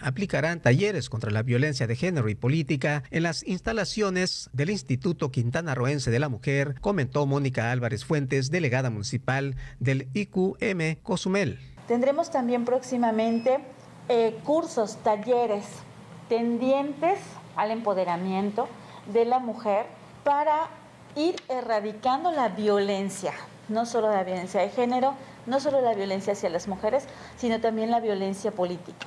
aplicarán talleres contra la violencia de género y política en las instalaciones del Instituto Quintana Roense de la Mujer, comentó Mónica Álvarez Fuentes, delegada municipal del IQM Cozumel. Tendremos también próximamente eh, cursos, talleres tendientes al empoderamiento de la mujer para ir erradicando la violencia, no solo la violencia de género, no solo la violencia hacia las mujeres, sino también la violencia política.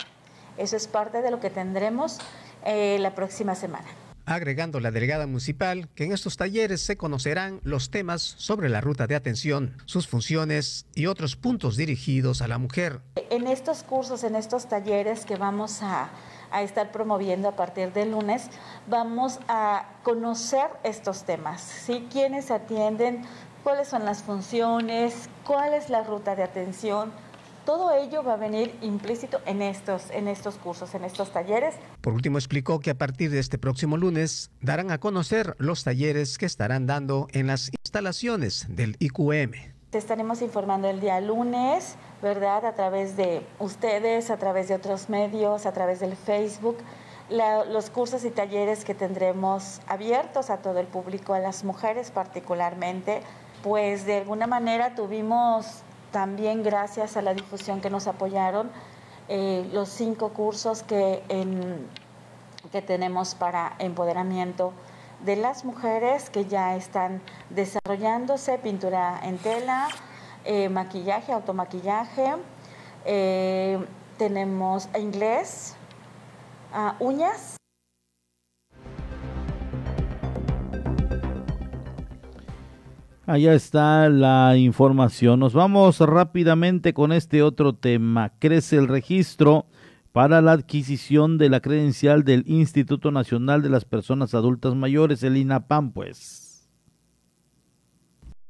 Eso es parte de lo que tendremos eh, la próxima semana. Agregando la delegada municipal que en estos talleres se conocerán los temas sobre la ruta de atención, sus funciones y otros puntos dirigidos a la mujer. En estos cursos, en estos talleres que vamos a, estar promoviendo a partir del lunes, vamos a conocer estos temas, ¿sí? ¿Quiénes atienden? ¿Cuáles son las funciones? ¿Cuál es la ruta de atención? Todo ello va a venir implícito en estos, en estos cursos, en estos talleres. Por último, explicó que a partir de este próximo lunes darán a conocer los talleres que estarán dando en las instalaciones del IQM. Te estaremos informando el día lunes, ¿verdad? A través de ustedes, a través de otros medios, a través del Facebook. los cursos y talleres que tendremos abiertos a todo el público, a las mujeres particularmente, pues de alguna manera tuvimos también gracias a la difusión que nos apoyaron, eh, los cinco cursos que, que tenemos para empoderamiento de las mujeres que ya están desarrollándose, pintura en tela, eh, maquillaje, automaquillaje, eh, tenemos inglés, ah, uñas, Allá está la información. Nos vamos rápidamente con este otro tema. Crece el registro para la adquisición de la credencial del Instituto Nacional de las Personas Adultas Mayores, el INAPAM, pues.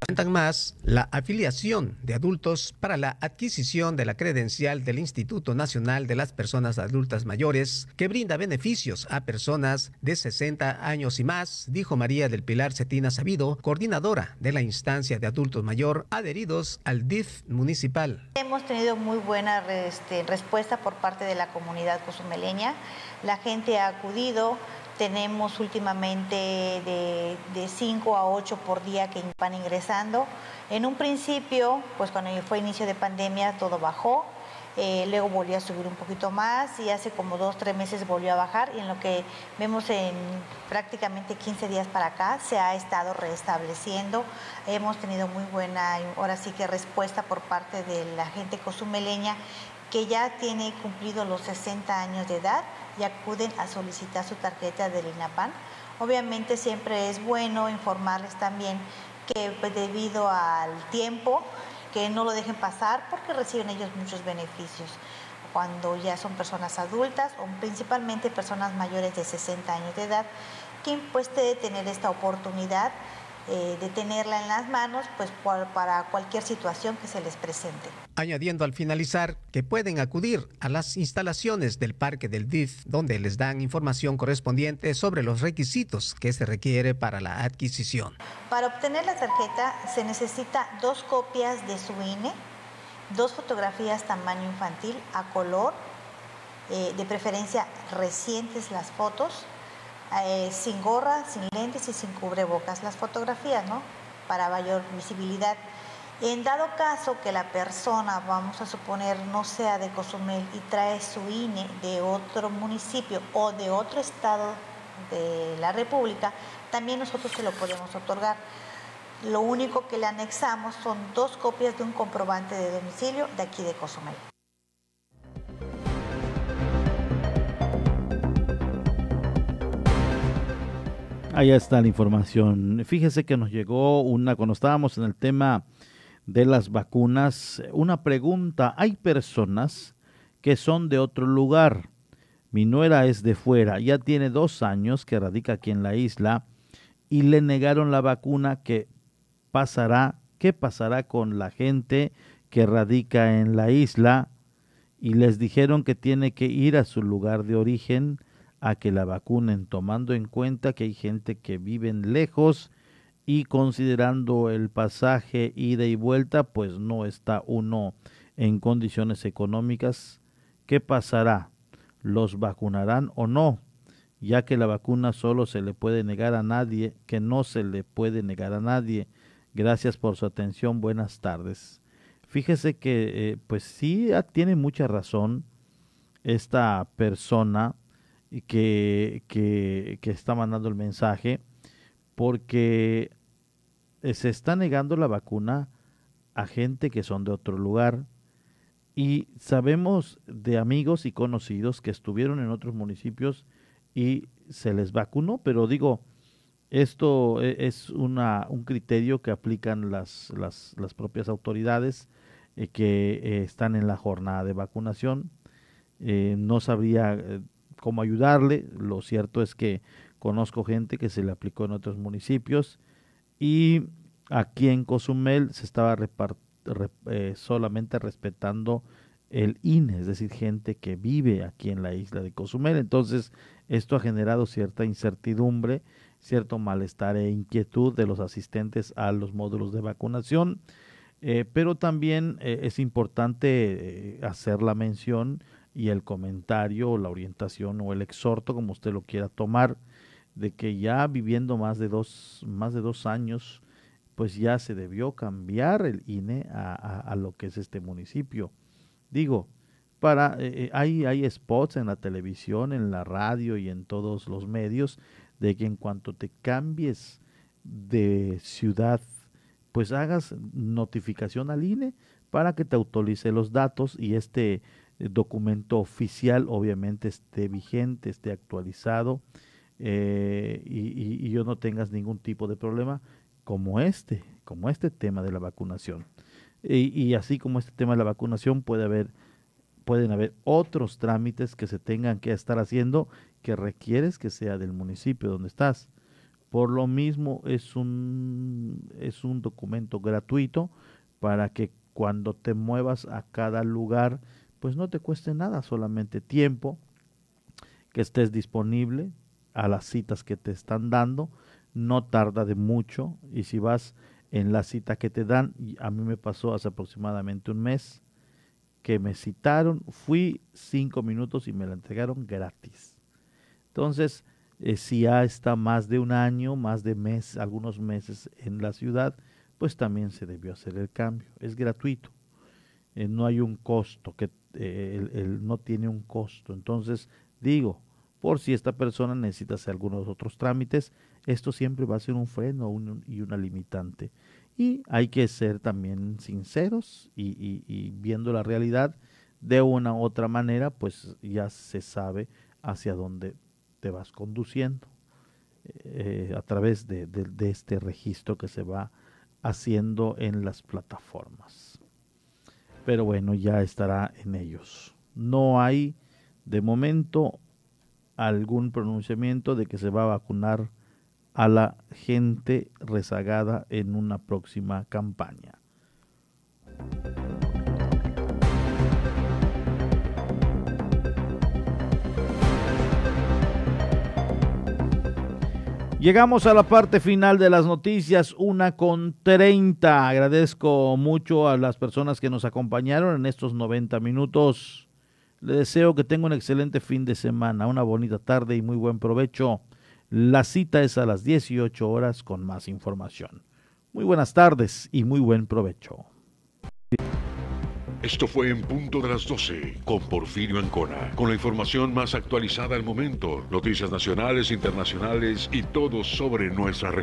Cuentan más la afiliación de adultos para la adquisición de la credencial del Instituto Nacional de las Personas Adultas Mayores, que brinda beneficios a personas de 60 años y más, dijo María del Pilar Cetina Sabido, coordinadora de la instancia de adultos mayor adheridos al DIF municipal. Hemos tenido muy buena este, respuesta por parte de la comunidad cozumeleña. La gente ha acudido tenemos últimamente de 5 a 8 por día que van ingresando. En un principio, pues cuando fue inicio de pandemia, todo bajó. Eh, luego volvió a subir un poquito más y hace como dos, tres meses volvió a bajar y en lo que vemos en prácticamente 15 días para acá se ha estado restableciendo. Hemos tenido muy buena, ahora sí que respuesta por parte de la gente cozumeleña que ya tiene cumplido los 60 años de edad y acuden a solicitar su tarjeta del INAPAN. Obviamente siempre es bueno informarles también que pues, debido al tiempo que no lo dejen pasar porque reciben ellos muchos beneficios cuando ya son personas adultas o principalmente personas mayores de 60 años de edad, que puede tener esta oportunidad eh, de tenerla en las manos pues para cualquier situación que se les presente. Añadiendo al finalizar que pueden acudir a las instalaciones del Parque del DIF donde les dan información correspondiente sobre los requisitos que se requiere para la adquisición. Para obtener la tarjeta se necesita dos copias de su INE, dos fotografías tamaño infantil a color, eh, de preferencia recientes las fotos, eh, sin gorra, sin lentes y sin cubrebocas las fotografías, ¿no? Para mayor visibilidad. En dado caso que la persona, vamos a suponer, no sea de Cozumel y trae su INE de otro municipio o de otro estado de la República, también nosotros se lo podemos otorgar. Lo único que le anexamos son dos copias de un comprobante de domicilio de aquí de Cozumel. Ahí está la información. Fíjese que nos llegó una, cuando estábamos en el tema de las vacunas, una pregunta. Hay personas que son de otro lugar. Mi nuera es de fuera, ya tiene dos años que radica aquí en la isla y le negaron la vacuna. ¿Qué pasará? ¿Qué pasará con la gente que radica en la isla? Y les dijeron que tiene que ir a su lugar de origen a que la vacunen, tomando en cuenta que hay gente que vive lejos y considerando el pasaje ida y vuelta, pues no está uno en condiciones económicas. ¿Qué pasará? ¿Los vacunarán o no? Ya que la vacuna solo se le puede negar a nadie, que no se le puede negar a nadie. Gracias por su atención. Buenas tardes. Fíjese que, eh, pues sí, tiene mucha razón esta persona que, que, que está mandando el mensaje porque eh, se está negando la vacuna a gente que son de otro lugar y sabemos de amigos y conocidos que estuvieron en otros municipios y se les vacunó, pero digo, esto e, es una, un criterio que aplican las, las, las propias autoridades eh, que eh, están en la jornada de vacunación. no sabría cómo ayudarle. Lo cierto es que conozco gente que se le aplicó en otros municipios y aquí en Cozumel se estaba eh, solamente respetando el INE, es decir, gente que vive aquí en la isla de Cozumel. Entonces, esto ha generado cierta incertidumbre, cierto malestar e inquietud de los asistentes a los módulos de vacunación. Eh, pero también eh, es importante hacer la mención y el comentario o la orientación o el exhorto, como usted lo quiera tomar, de que ya viviendo más de dos, más de dos años, pues ya se debió cambiar el INE a, lo que es este municipio. Digo, para eh, eh, hay, hay spots en la televisión, en la radio y en todos los medios de que en cuanto te cambies de ciudad, pues hagas notificación al INE para que te autorice los datos y este documento oficial obviamente esté vigente, esté actualizado eh, y, yo no tengas ningún tipo de problema como este, como este tema de la vacunación. Y, así como este tema de la vacunación puede haber, pueden haber otros trámites que se tengan que estar haciendo que requieres que sea del municipio donde estás. Por lo mismo es un, es un documento gratuito para que cuando te muevas a cada lugar pues no te cueste nada, solamente tiempo, que estés disponible a las citas que te están dando, no tarda de mucho y si vas en la cita que te dan, a mí me pasó hace aproximadamente un mes que me citaron, fui cinco minutos y me la entregaron gratis. Entonces, eh, si ya está más de un año, más de mes, algunos meses en la ciudad, pues también se debió hacer el cambio. Es gratuito. Eh, no hay un costo, que eh, no tiene un costo. Entonces, digo, por si esta persona necesita hacer algunos otros trámites, esto siempre va a ser un freno y una limitante. Y hay que ser también sinceros y, viendo la realidad de una u otra manera, pues ya se sabe hacia dónde te vas conduciendo eh, a través de, de, este registro que se va haciendo en las plataformas. Pero bueno, ya estará en ellos. No hay de momento algún pronunciamiento de que se va a vacunar a la gente rezagada en una próxima campaña. Llegamos a la parte final de las noticias, una con 30. Agradezco mucho a las personas que nos acompañaron en estos 90 minutos. Le deseo que tenga un excelente fin de semana, una bonita tarde y muy buen provecho. La cita es a las 18 horas con más información. Muy buenas tardes y muy buen provecho. Esto fue en punto de las 12 con Porfirio Ancona, con la información más actualizada al momento, noticias nacionales, internacionales y todo sobre nuestra región.